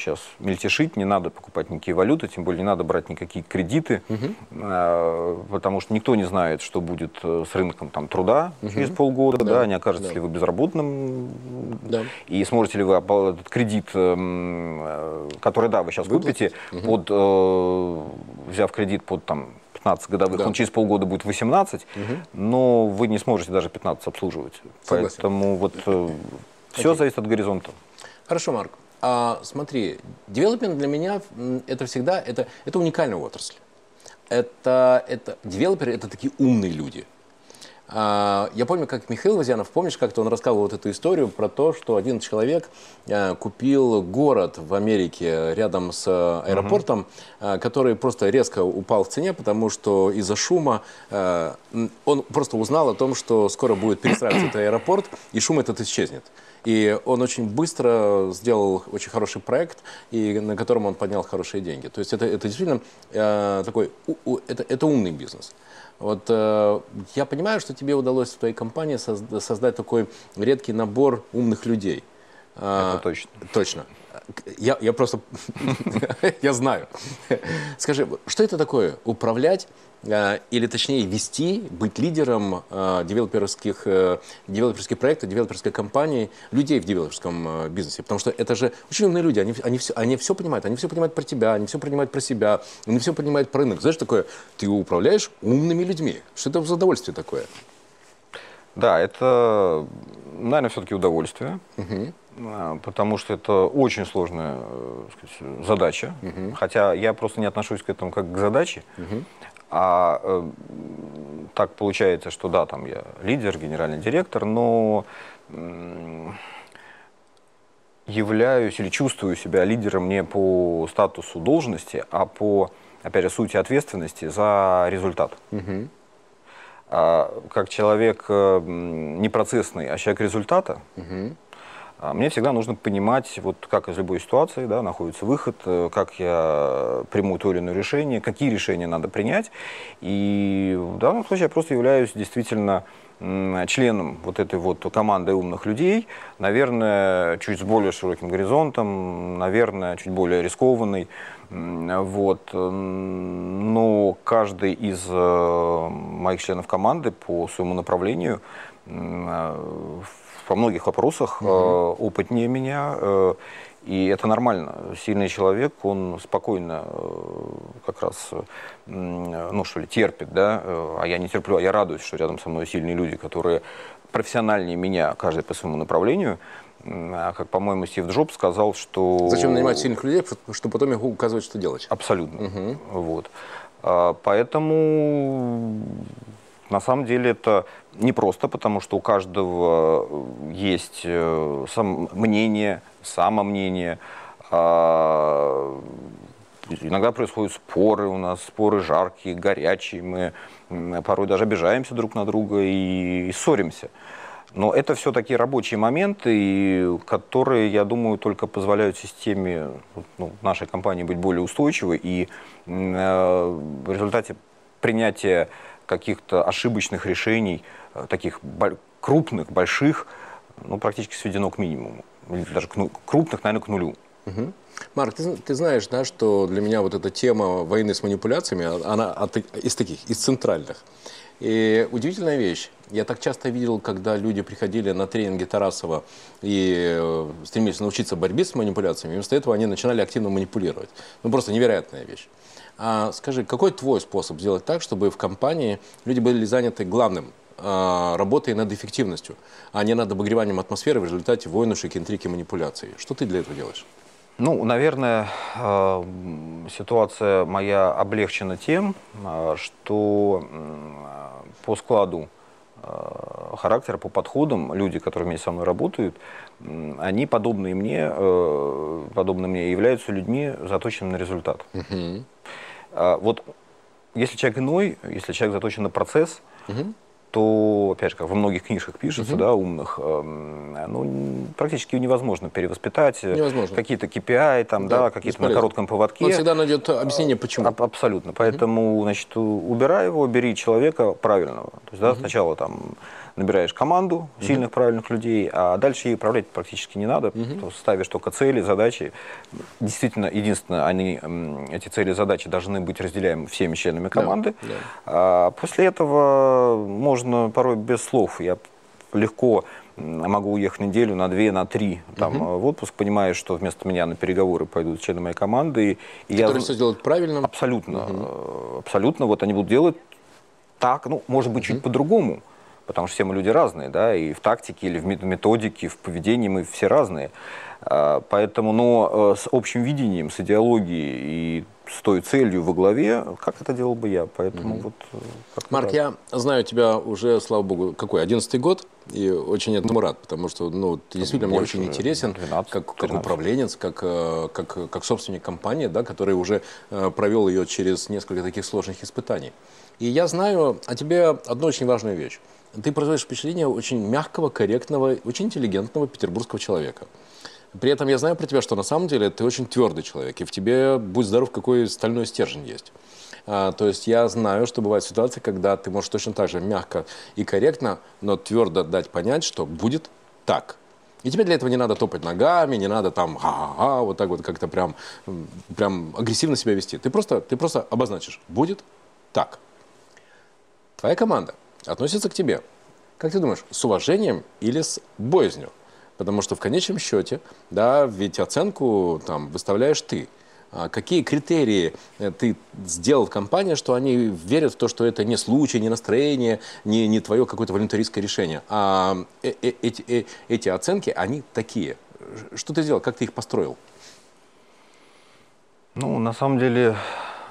сейчас мельтешить, не надо покупать никакие валюты, тем более не надо брать никакие кредиты, угу. потому что никто не знает, что будет э, с рынком там, труда угу. через полгода, да, да, не окажетесь да. ли вы безработным, да. и сможете ли вы этот кредит, эм, э, который, да, вы сейчас Выплатить? купите, угу. под, э, взяв кредит под там, 15 годовых, да. он через полгода будет 18, угу. но вы не сможете даже 15 обслуживать. Согласен. Поэтому вот э, все зависит от горизонта. Хорошо, Марк. А, смотри, девелопмент для меня это всегда это, это уникальная отрасль. Это, это, девелоперы это такие умные люди. А, я помню, как Михаил Вазянов, помнишь, как-то он рассказывал вот эту историю про то, что один человек а, купил город в Америке рядом с аэропортом, uh-huh. который просто резко упал в цене, потому что из-за шума он просто узнал о том, что скоро будет перестраиваться [clears throat] этот аэропорт, и шум этот исчезнет. И он очень быстро сделал очень хороший проект, и на котором он поднял хорошие деньги. То есть это, это действительно э, такой, у, у, это, это умный бизнес. Вот э, я понимаю, что тебе удалось в твоей компании созда- создать такой редкий набор умных людей. Э, это точно. Точно. Я, я просто, [laughs] я знаю. Скажи, что это такое управлять или точнее вести, быть лидером э, девелоперских, э, девелоперских проектов, девелоперской компании, людей в девелоперском бизнесе. Потому что это же очень умные люди, они, они, все, они все понимают, они все понимают про тебя, они все понимают про себя, они все понимают про рынок. Знаешь, такое, ты управляешь умными людьми. Что это за удовольствие такое? Да, это, наверное, все-таки удовольствие. Угу потому что это очень сложная сказать, задача. Угу. Хотя я просто не отношусь к этому как к задаче, угу. А э, так получается, что да, там я лидер, генеральный директор, но э, являюсь или чувствую себя лидером не по статусу должности, а по, опять же, сути ответственности за результат. Угу. А, как человек э, не процессный, а человек результата, угу. Мне всегда нужно понимать, вот как из любой ситуации да, находится выход, э, как я приму то или иное решение, какие решения надо принять. И в данном случае я просто являюсь действительно членом вот этой вот команды умных людей, наверное, чуть с более широким горизонтом, наверное, чуть более рискованный. Вот. Но каждый из э, моих членов команды по своему направлению во э, многих вопросах угу. опытнее меня, и это нормально. Сильный человек, он спокойно как раз, ну что ли, терпит, да, а я не терплю, а я радуюсь, что рядом со мной сильные люди, которые профессиональнее меня, каждый по своему направлению, а как, по-моему, Стив Джобс сказал, что... Зачем нанимать сильных людей, чтобы потом их указывать, что делать? Абсолютно. Угу. Вот. А, поэтому на самом деле это непросто, потому что у каждого есть э, сам мнение, самомнение. А, иногда происходят споры у нас, споры жаркие, горячие. Мы порой даже обижаемся друг на друга и ссоримся. Но это все такие рабочие моменты, которые, я думаю, только позволяют системе ну, нашей компании быть более устойчивой. И э, в результате принятия каких-то ошибочных решений, э, таких крупных, больших, ну, практически сведено к минимуму. Даже к, крупных, наверное, к нулю. Угу. Марк, ты, ты знаешь, да, что для меня вот эта тема войны с манипуляциями, она от, из таких, из центральных. И удивительная вещь. Я так часто видел, когда люди приходили на тренинги Тарасова и э, стремились научиться борьбе с манипуляциями, вместо этого они начинали активно манипулировать. Ну, просто невероятная вещь. А скажи, какой твой способ сделать так, чтобы в компании люди были заняты главным, а, работой над эффективностью, а не над обогреванием атмосферы в результате войнушек, интриг и манипуляций? Что ты для этого делаешь? Ну, наверное, э, ситуация моя облегчена тем, э, что по складу э, характера, по подходам, люди, которые вместе со мной работают, они подобные мне, подобные мне являются людьми, заточенными на результат. Угу. Вот если человек иной, если человек заточен на процесс, угу то, опять же, как во многих книжках пишется, угу. да, умных, э, ну, практически невозможно перевоспитать. Невозможно. Какие-то KPI, там, да, да какие-то на коротком поводке. Он всегда найдет объяснение, почему. А, абсолютно. Поэтому, угу. значит, убирай его, бери человека правильного. То есть, да, угу. сначала там набираешь команду сильных, mm-hmm. правильных людей, а дальше ей управлять практически не надо. То ставишь только цели, задачи. Действительно, единственное, они, эти цели, задачи должны быть разделяемы всеми членами команды. Yeah. Yeah. А после этого можно порой без слов. Я легко могу уехать неделю на две, на три там, угу. в отпуск, понимая, что вместо меня на переговоры пойдут члены моей команды. И Которые я... все сделают правильно? Абсолютно. Угу. Абсолютно. Вот они будут делать так, ну, может быть, угу. чуть по-другому потому что все мы люди разные, да, и в тактике, или в методике, в поведении мы все разные. А, поэтому, но э, с общим видением, с идеологией и с той целью во главе, как это делал бы я. Поэтому mm-hmm. вот... Э, Марк, так. я знаю тебя уже, слава богу, какой, одиннадцатый год, и очень этому рад, потому что, ну, ты действительно Больше, мне очень интересен, 12, как, как управленец, как, э, как, как собственник компании, да, который уже провел ее через несколько таких сложных испытаний. И я знаю о тебе одну очень важную вещь ты производишь впечатление очень мягкого, корректного, очень интеллигентного петербургского человека. При этом я знаю про тебя, что на самом деле ты очень твердый человек, и в тебе, будь здоров, какой стальной стержень есть. А, то есть я знаю, что бывают ситуации, когда ты можешь точно так же мягко и корректно, но твердо дать понять, что будет так. И тебе для этого не надо топать ногами, не надо там ха-ха-ха, вот так вот как-то прям, прям агрессивно себя вести. Ты просто, ты просто обозначишь, будет так. Твоя команда относится к тебе. Как ты думаешь, с уважением или с боязнью? Потому что в конечном счете, да, ведь оценку там выставляешь ты. А какие критерии э, ты сделал в компании, что они верят в то, что это не случай, не настроение, не, не твое какое-то волонтаристское решение, а э, э, эти, эти оценки, они такие. Что ты сделал, как ты их построил? Ну, на самом деле,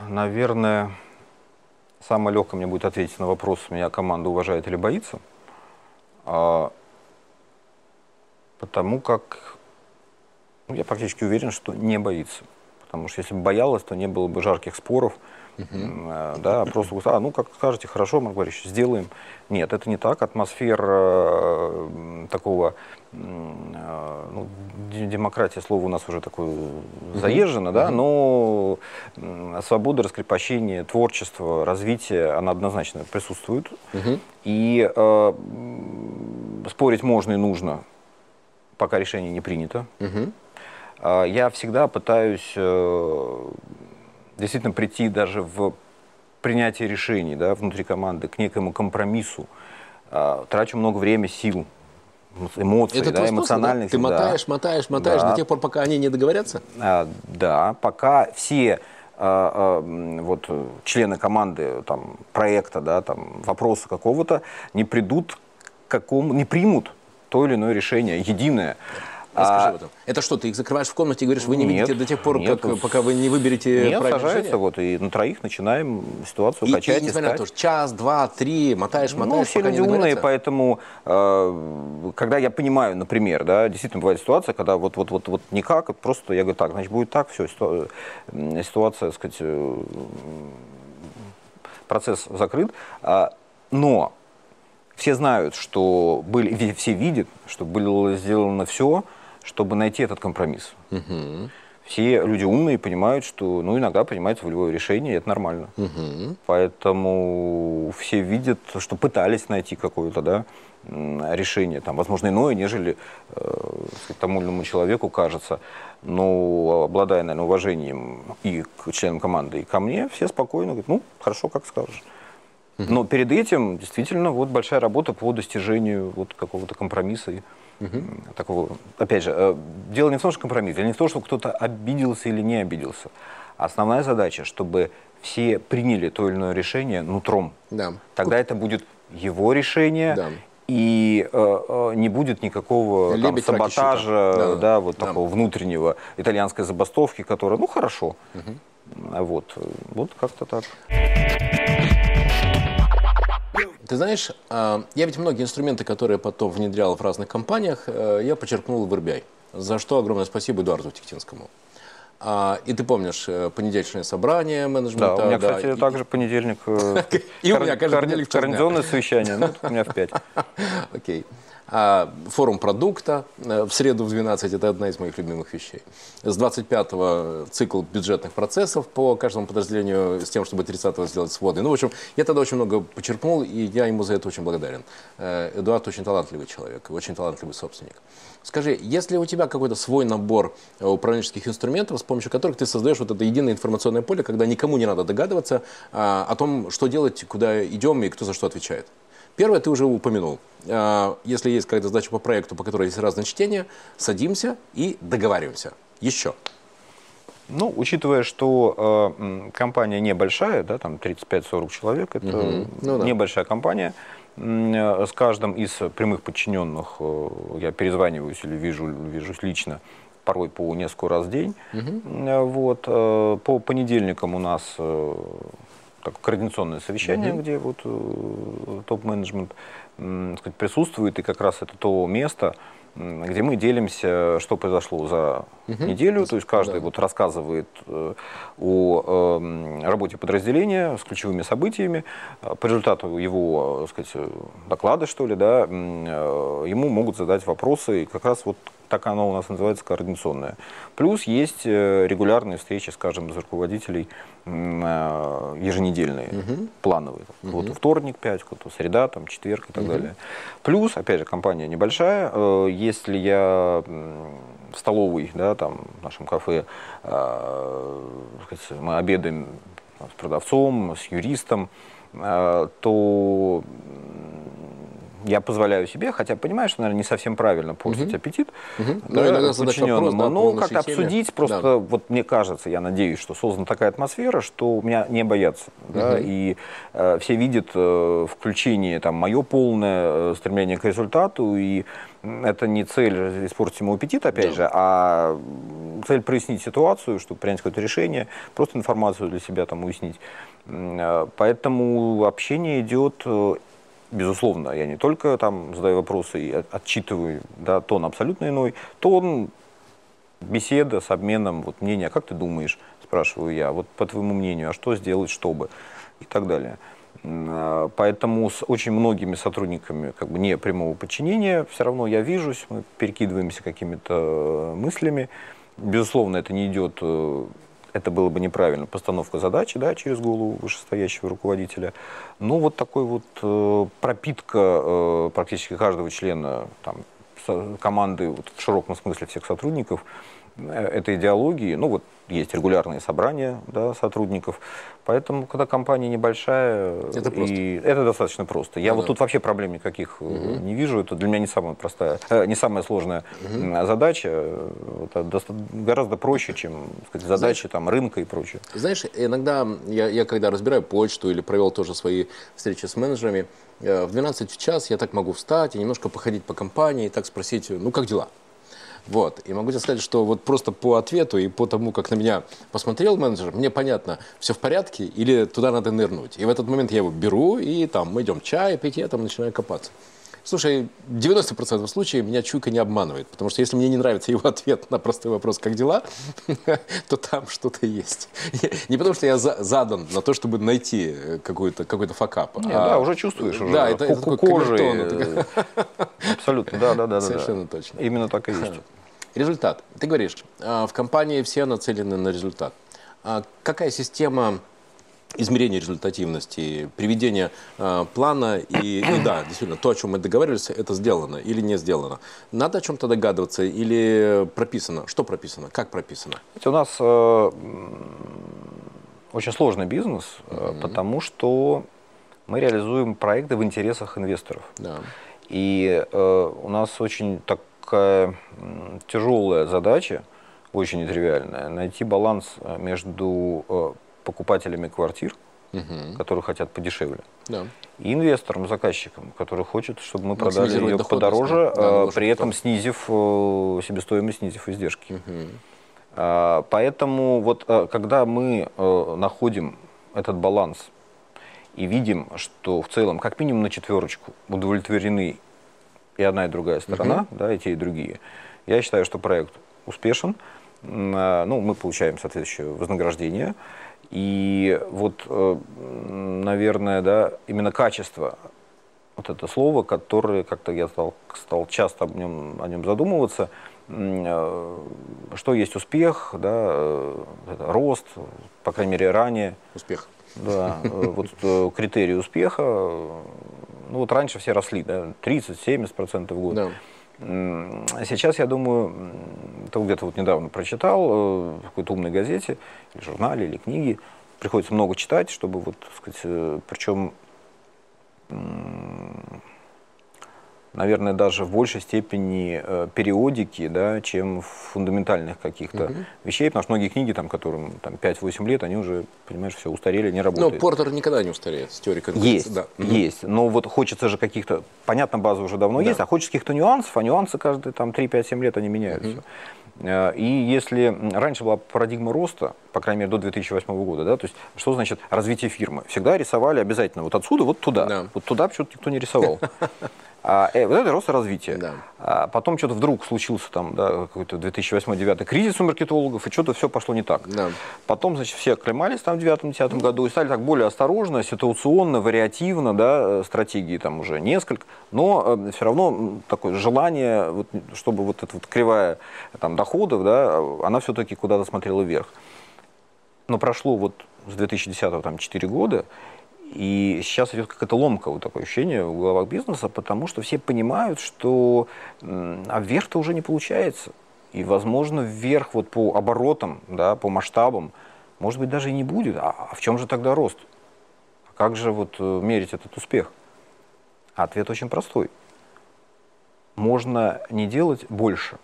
наверное, Самое легкое мне будет ответить на вопрос, меня команда уважает или боится. А, потому как ну, я практически уверен, что не боится. потому что если бы боялась, то не было бы жарких споров, uh-huh. да, просто, а, ну, как скажете, хорошо, Марк Борисович, сделаем. Нет, это не так. Атмосфера такого, ну, демократия, слово у нас уже такое заезжено, uh-huh. да, но свобода, раскрепощение, творчество, развитие, она однозначно присутствует. И э, спорить можно и нужно, пока решение не принято. Uh-huh. Я всегда пытаюсь э, действительно прийти даже в принятие решений да, внутри команды к некому компромиссу. А, трачу много времени, сил, эмоций, Это да, эмоциональных. Способ, да? Ты мотаешь, мотаешь, мотаешь да. до тех пор, пока они не договорятся? А, да, пока все а, а, вот, члены команды, там, проекта, да, там, вопроса какого-то не придут к какому, не примут то или иное решение единое. Расскажи а, об этом. Это что, ты их закрываешь в комнате и говоришь, вы не нет, видите до тех пор, нет, как, пока вы не выберете нет, правильное сажается, вот, и на троих начинаем ситуацию и, качать, и, несмотря на то, час, два, три, мотаешь, мотаешь, Ну, все люди умные, поэтому, э, когда я понимаю, например, да, действительно бывает ситуация, когда вот, вот, вот, вот никак, просто я говорю, так, значит, будет так, все, ситуация, так сказать, э, процесс закрыт, а, но все знают, что были, [laughs] все видят, что было сделано все, чтобы найти этот компромисс. Угу. Все люди умные понимают, что ну, иногда принимается волевое решение, и это нормально. Угу. Поэтому все видят, что пытались найти какое-то да, решение, там, возможно, иное, нежели э, тому или иному человеку кажется. Но обладая, наверное, уважением и к членам команды, и ко мне, все спокойно говорят, ну, хорошо, как скажешь. Но перед этим действительно вот большая работа по достижению вот какого-то компромисса и угу. такого. Опять же, э, дело не в том, что компромисс, дело не в том, что кто-то обиделся или не обиделся. Основная задача, чтобы все приняли то или иное решение нутром. Да. Тогда это будет его решение, да. и э, э не будет никакого там, саботажа, да, да, вот да. такого внутреннего итальянской забастовки, которая, ну хорошо, угу. вот, вот как-то так. Ты знаешь, а, я ведь многие инструменты, которые потом внедрял в разных компаниях, э, я подчеркнул в RBI. За что огромное спасибо Эдуарду Тихтинскому. А, и ты помнишь э, понедельничное собрание менеджмента. Да, у меня, кстати, и, также понедельник. Э, [laughs] и у меня каждый понедельник Координационное совещание, ну, у меня в 5. [laughs] Окей. А форум продукта э, в среду в 12 – это одна из моих любимых вещей. С 25-го цикл бюджетных процессов по каждому подразделению с тем, чтобы 30-го сделать своды. Ну, в общем, я тогда очень много подчеркнул, и я ему за это очень благодарен. Э, Эдуард очень талантливый человек, очень талантливый собственник. Скажи, если у тебя какой-то свой набор э, управленческих инструментов, с помощью которых ты создаешь вот это единое информационное поле, когда никому не надо догадываться а, о том, что делать, куда идем и кто за что отвечает? Первое ты уже упомянул. А, если есть какая-то задача по проекту, по которой есть разные чтения, садимся и договариваемся. Еще. Ну, учитывая, что э, компания небольшая, да, там 35-40 человек, это угу. ну, да. небольшая компания, э, с каждым из прямых подчиненных я перезваниваюсь или вижу, вижусь лично порой по несколько раз в день. Угу. Вот, по понедельникам у нас так, координационное совещание, mm где вот э, топ-менеджмент э, присутствует, и как раз это то место, где мы делимся, что произошло за угу. неделю, то есть каждый да. вот рассказывает э, о э, работе подразделения с ключевыми событиями. По результату его, так сказать, доклада, что ли, да, э, ему могут задать вопросы, и как раз вот так оно у нас называется координационное. Плюс есть э, регулярные встречи, скажем, из руководителей э, еженедельные, угу. плановые. Угу. Вот вторник 5, вот среда, там, четверг и так угу. далее. Плюс, опять же, компания небольшая. Э, если я столовой, да, там, в нашем кафе, мы обедаем с продавцом, с юристом, то я позволяю себе, хотя понимаю, что, наверное, не совсем правильно портить угу. аппетит угу. да, подчиненному, да, но как-то обсудить, просто да. вот мне кажется, я надеюсь, что создана такая атмосфера, что у меня не боятся, угу. да, и э, все видят э, включение, там, мое полное э, стремление к результату, и это не цель испортить ему аппетит, опять да. же, а цель прояснить ситуацию, чтобы принять какое-то решение, просто информацию для себя там уяснить. Э, поэтому общение идет э, безусловно, я не только там задаю вопросы и отчитываю, да, тон абсолютно иной, тон беседа с обменом вот, мнения. А как ты думаешь, спрашиваю я, вот по твоему мнению, а что сделать, чтобы? И так далее. А, поэтому с очень многими сотрудниками как бы не прямого подчинения все равно я вижусь, мы перекидываемся какими-то мыслями. Безусловно, это не идет, э, это было бы неправильно, постановка задачи да, через голову вышестоящего руководителя. Но вот такой вот э, пропитка э, практически каждого члена там, команды вот, в широком смысле всех сотрудников этой идеологии, ну вот есть регулярные собрания да, сотрудников, поэтому, когда компания небольшая, это, просто. И это достаточно просто. Я ну, вот да. тут вообще проблем никаких угу. не вижу, это для меня не самая простая, э, не самая сложная угу. задача, это гораздо проще, чем сказать, задачи Знаешь, там, рынка и прочее. Знаешь, иногда я, я когда разбираю почту или провел тоже свои встречи с менеджерами, э, в 12 в час я так могу встать и немножко походить по компании и так спросить, ну как дела? Вот. И могу тебе сказать, что вот просто по ответу и по тому, как на меня посмотрел менеджер, мне понятно, все в порядке или туда надо нырнуть. И в этот момент я его беру, и там мы идем чай пить, я там начинаю копаться. Слушай, 90% случаев меня чуйка не обманывает, потому что если мне не нравится его ответ на простой вопрос «как дела?», [laughs] то там что-то есть. Не потому что я задан на то, чтобы найти какой-то какой факап. а... Да, уже чувствуешь. Уже. Да, это, это такой кожей. Абсолютно, да, да, да. Совершенно точно. Именно так и есть. Результат. Ты говоришь, а, в компании все нацелены на результат. А какая система измерения результативности, приведения э, плана и, и да, [clears throat] действительно, то, о чем мы договаривались, это сделано или не сделано. Надо о чем-то догадываться или прописано? Что прописано? Как прописано? у нас э, очень сложный бизнес, mm-hmm. потому что мы реализуем проекты в интересах инвесторов. Да. И э, у нас очень так такая тяжелая задача, очень нетривиальная, найти баланс э, между э, покупателями квартир, угу. которые хотят подешевле, да. и инвестором, заказчиком, который хочет, чтобы мы продали ее подороже, да, э, при этом снизив себестоимость, снизив издержки. Угу. Поэтому вот когда мы находим этот баланс и видим, что в целом как минимум на четверочку удовлетворены и одна, и другая сторона, угу. да, и те, и другие. Я считаю, что проект успешен. А, ну, мы получаем соответствующее вознаграждение. И вот, э, наверное, да, именно качество, вот это слово, которое как-то я стал, стал часто об нем, о нем задумываться, э, что есть успех, да, э, рост, по крайней мере, ранее. Успех. Да, вот критерий успеха, ну вот раньше все росли, да, 30-70% в год. Да. Сейчас, я думаю, это где-то вот недавно прочитал э, в какой-то умной газете, или журнале, или книге, приходится много читать, чтобы вот, так сказать, э, причем наверное, даже в большей степени э, периодики, да, чем фундаментальных каких-то угу. вещей, потому что многие книги, там, которым там, 5-8 лет, они уже, понимаешь, все устарели, не работают. Но Портер никогда не устареет с теорией Есть, да. есть. Но вот хочется же каких-то, понятно, база уже давно да. есть, а хочется каких-то нюансов, а нюансы каждые там 3-5-7 лет, они меняются. Угу. И если раньше была парадигма роста, по крайней мере, до 2008 года, да, то есть что значит развитие фирмы? Всегда рисовали обязательно вот отсюда, вот туда. Да. Вот туда почему-то никто не рисовал. [laughs] А, э, вот это рост и развитие. Да. А потом что-то вдруг случился там, да, какой-то 2008-2009 кризис у маркетологов, и что-то все пошло не так. Да. Потом, значит, все оклемались там в 2009-2010 году и стали так более осторожно, ситуационно, вариативно, да, э, стратегии там уже несколько, но э, все равно такое желание, вот, чтобы вот эта вот кривая там, доходов, да, она все-таки куда-то смотрела вверх. Но прошло вот с 2010 там 4 года, и сейчас идет какая-то ломка, вот такое ощущение в головах бизнеса, потому что все понимают, что а вверх-то уже не получается. И, возможно, вверх вот по оборотам, да, по масштабам, может быть, даже и не будет. А, а в чем же тогда рост? А как же вот э, мерить этот успех? ответ очень простой. Можно не делать больше,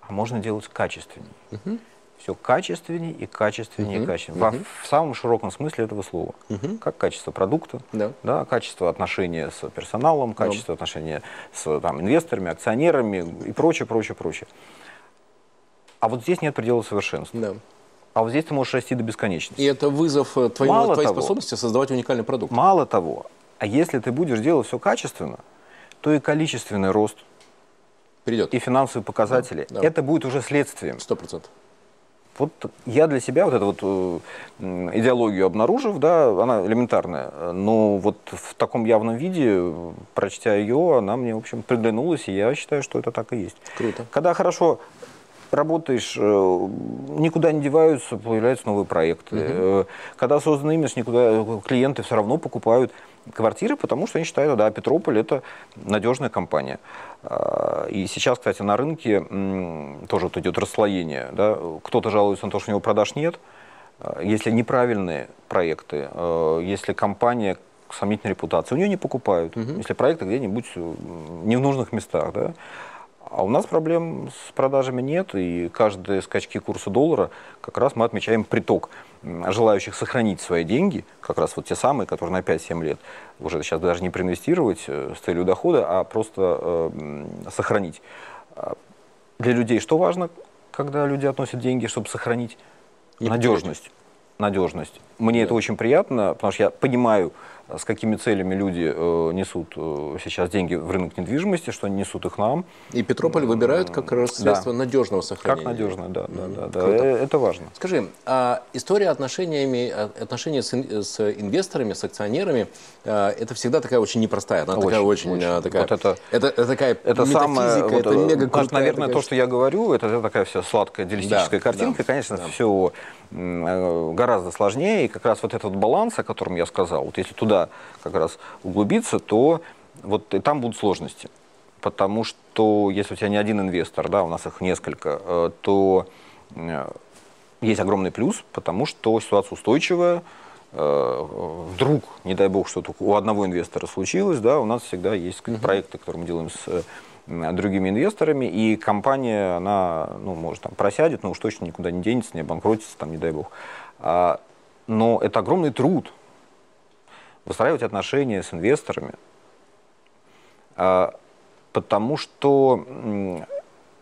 а можно делать качественнее. Угу все качественнее и качественнее угу, и качественнее. Угу. в самом широком смысле этого слова. Угу. Как качество продукта, да. Да, качество отношения с персоналом, качество да. отношения с там, инвесторами, акционерами и прочее, прочее, прочее. А вот здесь нет предела совершенства. Да. А вот здесь ты можешь расти до бесконечности. И это вызов э, твоей, Мало твоей того, способности создавать уникальный продукт. Мало того, а если ты будешь делать все качественно, то и количественный рост Придет. и финансовые показатели. Да, да. Это будет уже следствием. Сто процентов. Вот я для себя вот эту вот э, идеологию обнаружив, да, она элементарная, но вот в таком явном виде, прочтя ее, она мне, в общем, приглянулась, и я считаю, что это так и есть. Круто. Когда хорошо работаешь, э, никуда не деваются, появляются новые проекты. Э, Когда создан имидж, никуда клиенты все равно покупают квартиры, потому что они считают, да, Петрополь это надежная компания. А, И сейчас, кстати, на рынке тоже вот идет расслоение. Да? Кто-то жалуется на то, что у него продаж нет. А, Если неправильные проекты, э, если компания сомнительной репутацией, у нее не покупают. Если проекты где-нибудь э, не в нужных местах. Да? А у нас проблем с продажами нет, и каждые скачки курса доллара как раз мы отмечаем приток желающих сохранить свои деньги, как раз вот те самые, которые на 5-7 лет, уже сейчас даже не проинвестировать э, с целью дохода, а просто э, сохранить. А Для людей что важно, когда люди относят деньги, чтобы сохранить? Надежность. Надежность. Мне это очень приятно, потому что я понимаю, с какими целями люди э, несут э, сейчас деньги в рынок недвижимости, что они несут их нам. И Петрополь выбирают как раз Да. средство надежного сохранения. Как надежно, да, да, да, да. Круто. Э, Это важно. Скажи, а история отношениями, а, отношения с, с инвесторами, с акционерами, это всегда такая очень непростая. Она такая Очень, очень, очень. а, такая. Вот это- это такая Это самое, вот, это э, мега вот, наверное, то, что я говорю, это, это такая вся сладкая идеалистическая Да, картинка. да, Конечно, да. все гораздо сложнее. И как раз вот этот баланс, о котором я сказал, вот если туда как раз углубиться, то вот и там будут сложности. Потому что если у тебя не один инвестор, да, у нас их несколько, э, то э, есть огромный плюс, потому что ситуация устойчивая. Э, Вдруг, не дай бог, что-то у одного инвестора случилось, да, у нас всегда есть проекты, которые мы делаем с другими инвесторами, и компания, она, ну, может, там просядет, но уж точно никуда не денется, не обанкротится, там, не дай бог. А, но это огромный труд выстраивать отношения с инвесторами, а, потому что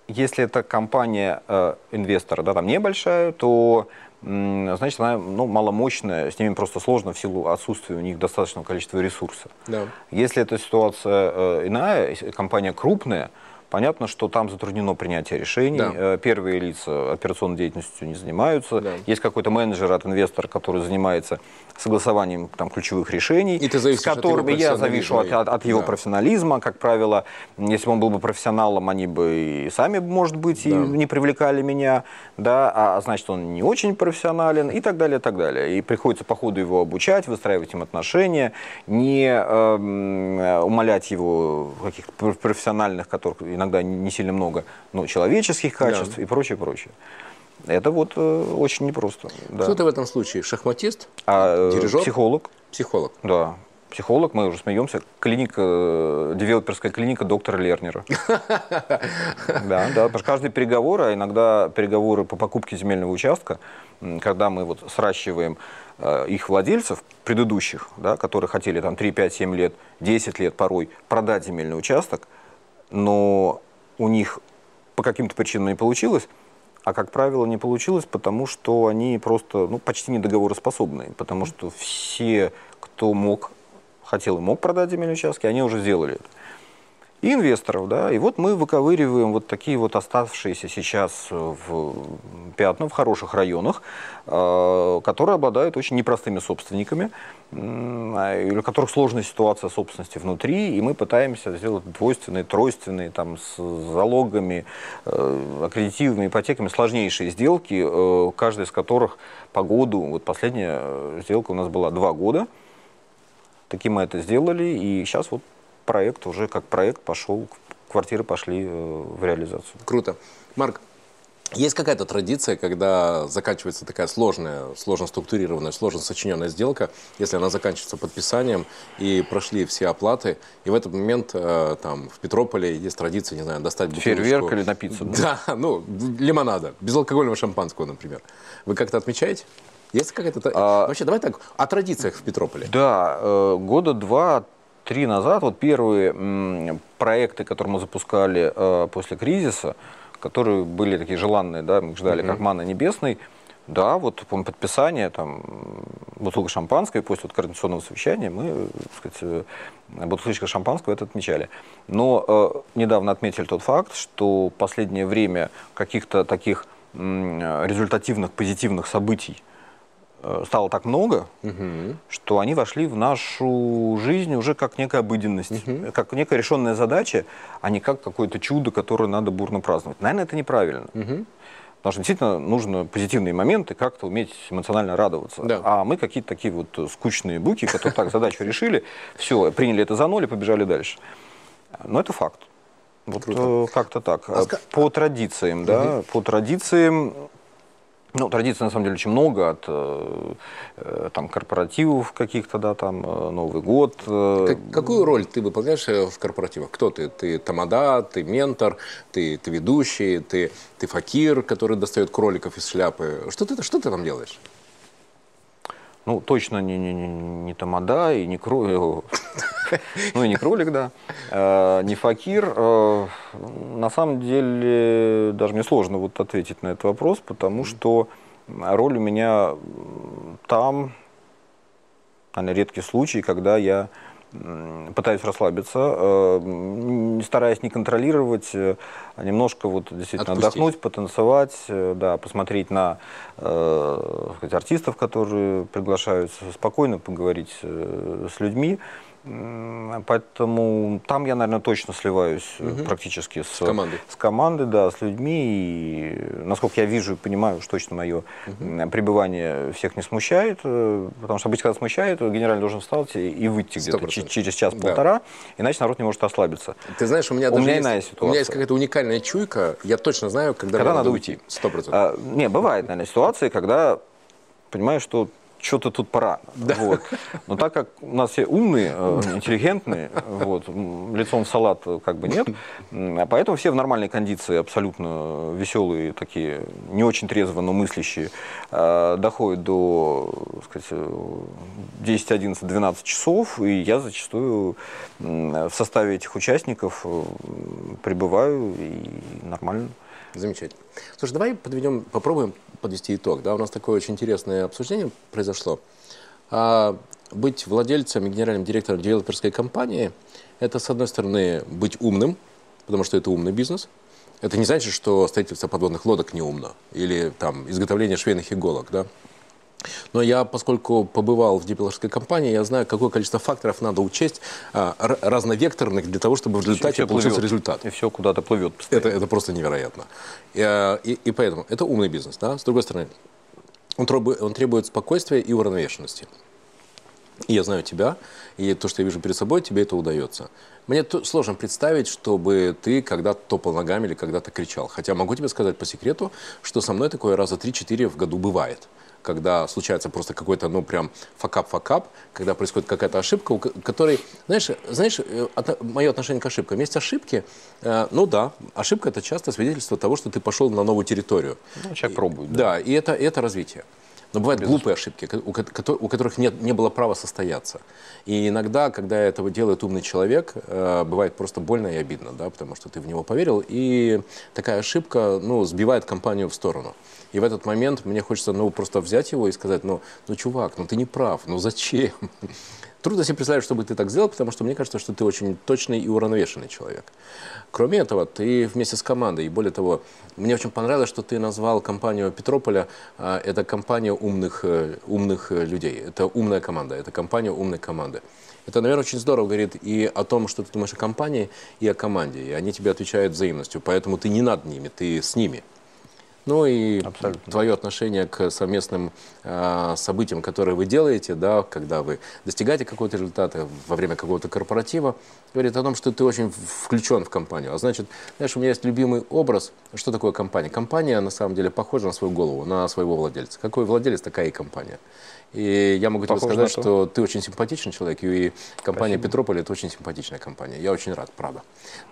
если это компания э, инвестора, да, там небольшая, то значит она ну, маломощная, с ними просто сложно в силу отсутствия у них достаточного количества ресурса. Да. Если эта ситуация э, иная, компания крупная, понятно, что там затруднено принятие решений. Да. Э, Первые лица операционной деятельностью не занимаются. Да. Есть какой-то менеджер от инвестора, который занимается согласованием там, ключевых решений, И ты с которыми я завишу от, от- от его Да. профессионализма. Как правило, если бы он был бы профессионалом, они бы и сами, может быть, и Да. не привлекали меня, да, а значит, он не очень профессионален и так далее, и так далее. И приходится по ходу его обучать, выстраивать им отношения, не эм, э, умалять его каких-то пр- профессиональных, которых иногда не сильно много, но человеческих качеств и прочее, прочее. Это вот э, очень непросто. да. Кто ты в этом случае? Шахматист? А, э, Дирижер? Психолог. Психолог. Да, психолог, мы уже смеемся, клиника, э, девелоперская клиника доктора Лернера. [laughs] Да, да, потому что каждый переговор, а иногда переговоры по покупке земельного участка, когда мы вот сращиваем их владельцев, предыдущих, да, которые хотели там 3, 5, 7 лет, 10 лет порой продать земельный участок, но у них по каким-то причинам не получилось, а, как правило, не получилось, потому что они просто ну, почти недоговороспособны. Потому что все, кто мог, хотел и мог продать земельные участки, они уже сделали это. И инвесторов, да. И вот мы выковыриваем вот такие вот оставшиеся сейчас в пятна, в хороших районах, э, которые обладают очень непростыми собственниками, а, или у которых сложная ситуация собственности внутри, и мы пытаемся сделать двойственные, тройственные, там, с залогами, э, аккредитивными ипотеками, сложнейшие сделки, э, каждая из которых по году, вот последняя э, сделка у нас была два года, Таким мы это сделали, и сейчас вот проект уже как проект пошел, квартиры пошли э, в реализацию. Круто. Марк, есть какая-то традиция, когда заканчивается такая сложная, сложно структурированная, сложно сочиненная сделка, если она заканчивается подписанием и прошли все оплаты, и в этот момент э, там в Петрополе есть традиция, не знаю, достать бутылочку. Фейерверк или напиться, да? Да, ну, лимонада, безалкогольного шампанского, например. Вы как-то отмечаете? Есть какая-то... А- Вообще, давай так, о традициях в Петрополе. Да, э, года два-три назад, вот первые проекты, которые мы запускали э, после кризиса, которые были такие желанные, да, мы их ждали как манна небесной, Да, вот по подписание там бутылка шампанского, после вот координационного совещания мы, так сказать, э, бутылочка шампанского это отмечали. Но э, недавно отметили тот факт, что в последнее время каких-то таких результативных, позитивных событий стало так много, угу. что они вошли в нашу жизнь уже как некая обыденность, угу. как некая решенная задача, а не как какое-то чудо, которое надо бурно праздновать. Наверное, это неправильно. Угу. Потому что действительно нужно позитивные моменты как-то уметь эмоционально радоваться. Да. А мы какие-то такие вот скучные буки, которые так задачу решили, все, приняли это за ноль и побежали дальше. Но это факт. Вот э, как-то так. А по традициям, да, по традициям ну, традиций, на самом деле, очень много, от э, э там, корпоративов каких-то, да, там, э, Новый год. Как, какую роль ты выполняешь э, в корпоративах? Кто ты? Ты тамада, ты ментор, ты, ты ведущий, ты, ты факир, который достает кроликов из шляпы. Что ты, что ты там делаешь? Ну, точно не, не, не, не тамада и не кролик. [laughs] Ну и не кролик, да. Э, не факир. Э, на самом деле, даже мне сложно вот ответить на этот вопрос, потому что роль у меня там, наверное, редкий случай, когда я пытаюсь расслабиться, э, стараясь не контролировать, а немножко вот действительно Отпустить. отдохнуть, потанцевать, да, посмотреть на э, сказать, артистов, которые приглашаются, спокойно поговорить с людьми. Поэтому там я, наверное, точно сливаюсь угу. практически с, с командой. С командой, да, с людьми. И, насколько я вижу и понимаю, что точно мое угу. пребывание всех не смущает. Э, потому что обычно, когда смущает, генеральный должен встать и выйти где-то через час-полтора, да. иначе народ не может расслабиться. Ты знаешь, у меня, у меня есть, иная ситуация. У меня есть какая-то уникальная чуйка. Я точно знаю, когда, когда надо уйти. Сто процентов. А, не, бывает, наверное, ситуации, когда понимаешь, что что-то тут пора. Да. Вот. Но так как у нас все умные, э, интеллигентные, вот, лицом в салат как бы нет, а поэтому все в нормальной кондиции, абсолютно веселые, такие, не очень трезво, но мыслящие, э, доходят до сказать, 10, 11, 12 часов, и я зачастую в составе этих участников э, пребываю и нормально. Замечательно. Слушай, давай подведем, попробуем подвести итог. Да, у нас такое очень интересное обсуждение произошло. А быть владельцем и генеральным директором девелоперской компании – это, с одной стороны, быть умным, потому что это умный бизнес. Это не значит, что строительство подводных лодок не умно, или там изготовление швейных иголок, да. Но я, поскольку побывал в депилерской компании, я знаю, какое количество факторов надо учесть а, разновекторных для того, чтобы в результате получился плывет. результат. И все куда-то плывет. Это, это просто невероятно. И, а, и, и поэтому это умный бизнес. Да? С другой стороны, он требует, он требует спокойствия и уравновешенности. И я знаю тебя, и то, что я вижу перед собой, тебе это удается. Мне сложно представить, чтобы ты когда-то топал ногами или когда-то кричал. Хотя могу тебе сказать по секрету, что со мной такое раза 3-4 в году бывает когда случается просто какой-то, ну, прям fuckup-fuckup, когда происходит какая-то ошибка, у которой, знаешь, знаешь, э, от, мое отношение к ошибкам. Есть ошибки, э, ну да, ошибка это часто свидетельство того, что ты пошел на новую территорию. Ну, человек пробует. Да, да и это, это развитие. Но бывают Безусловно. глупые ошибки, у которых нет, не было права состояться. И иногда, когда этого делает умный человек, э, бывает просто больно и обидно, да, потому что ты в него поверил, и такая ошибка ну, сбивает компанию в сторону. И в этот момент мне хочется ну, просто взять его и сказать, ну, ну чувак, ну ты не прав, ну зачем? [laughs] Трудно себе представить, чтобы ты так сделал, потому что мне кажется, что ты очень точный и уравновешенный человек. Кроме этого, ты вместе с командой, и более того, мне очень понравилось, что ты назвал компанию Петрополя, а, это компания умных, э, умных э, людей, это умная команда, это компания умной команды. Это, наверное, очень здорово говорит и о том, что ты думаешь о компании, и о команде, и они тебе отвечают взаимностью, поэтому ты не над ними, ты с ними. Ну и Абсолютно. твое отношение к совместным э, событиям, которые вы делаете, да, когда вы достигаете какого-то результата во время какого-то корпоратива, говорит о том, что ты очень включен в компанию. А значит, знаешь, у меня есть любимый образ. Что такое компания? Компания, на самом деле, похожа на свою голову, на своего владельца. Какой владелец, такая и компания. И я могу Похоже тебе сказать, что ты очень симпатичный человек, и компания Спасибо. Петрополь это очень симпатичная компания. Я очень рад, правда.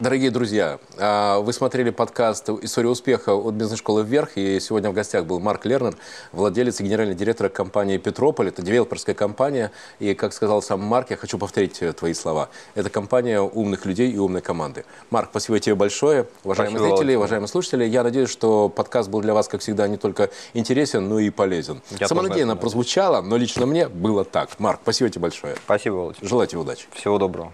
Дорогие друзья, а, вы смотрели подкаст «История успеха» от бизнес-школы «Вверх». И сегодня в гостях был Марк Лернер, владелец и генеральный директор компании «Петрополь». Это девелоперская компания. И, как сказал сам Марк, я хочу повторить э, твои слова. Это компания умных людей и умной команды. Марк, спасибо тебе большое. Уважаемые Спасибо, зрители, уважаемые слушатели, я надеюсь, что подкаст был для вас, как всегда, не только интересен, но и полезен. Я Самонадеянно прозвучало, но лично мне было так. Марк, спасибо тебе большое. Спасибо, Володь. Желаю тебе удачи. Всего доброго.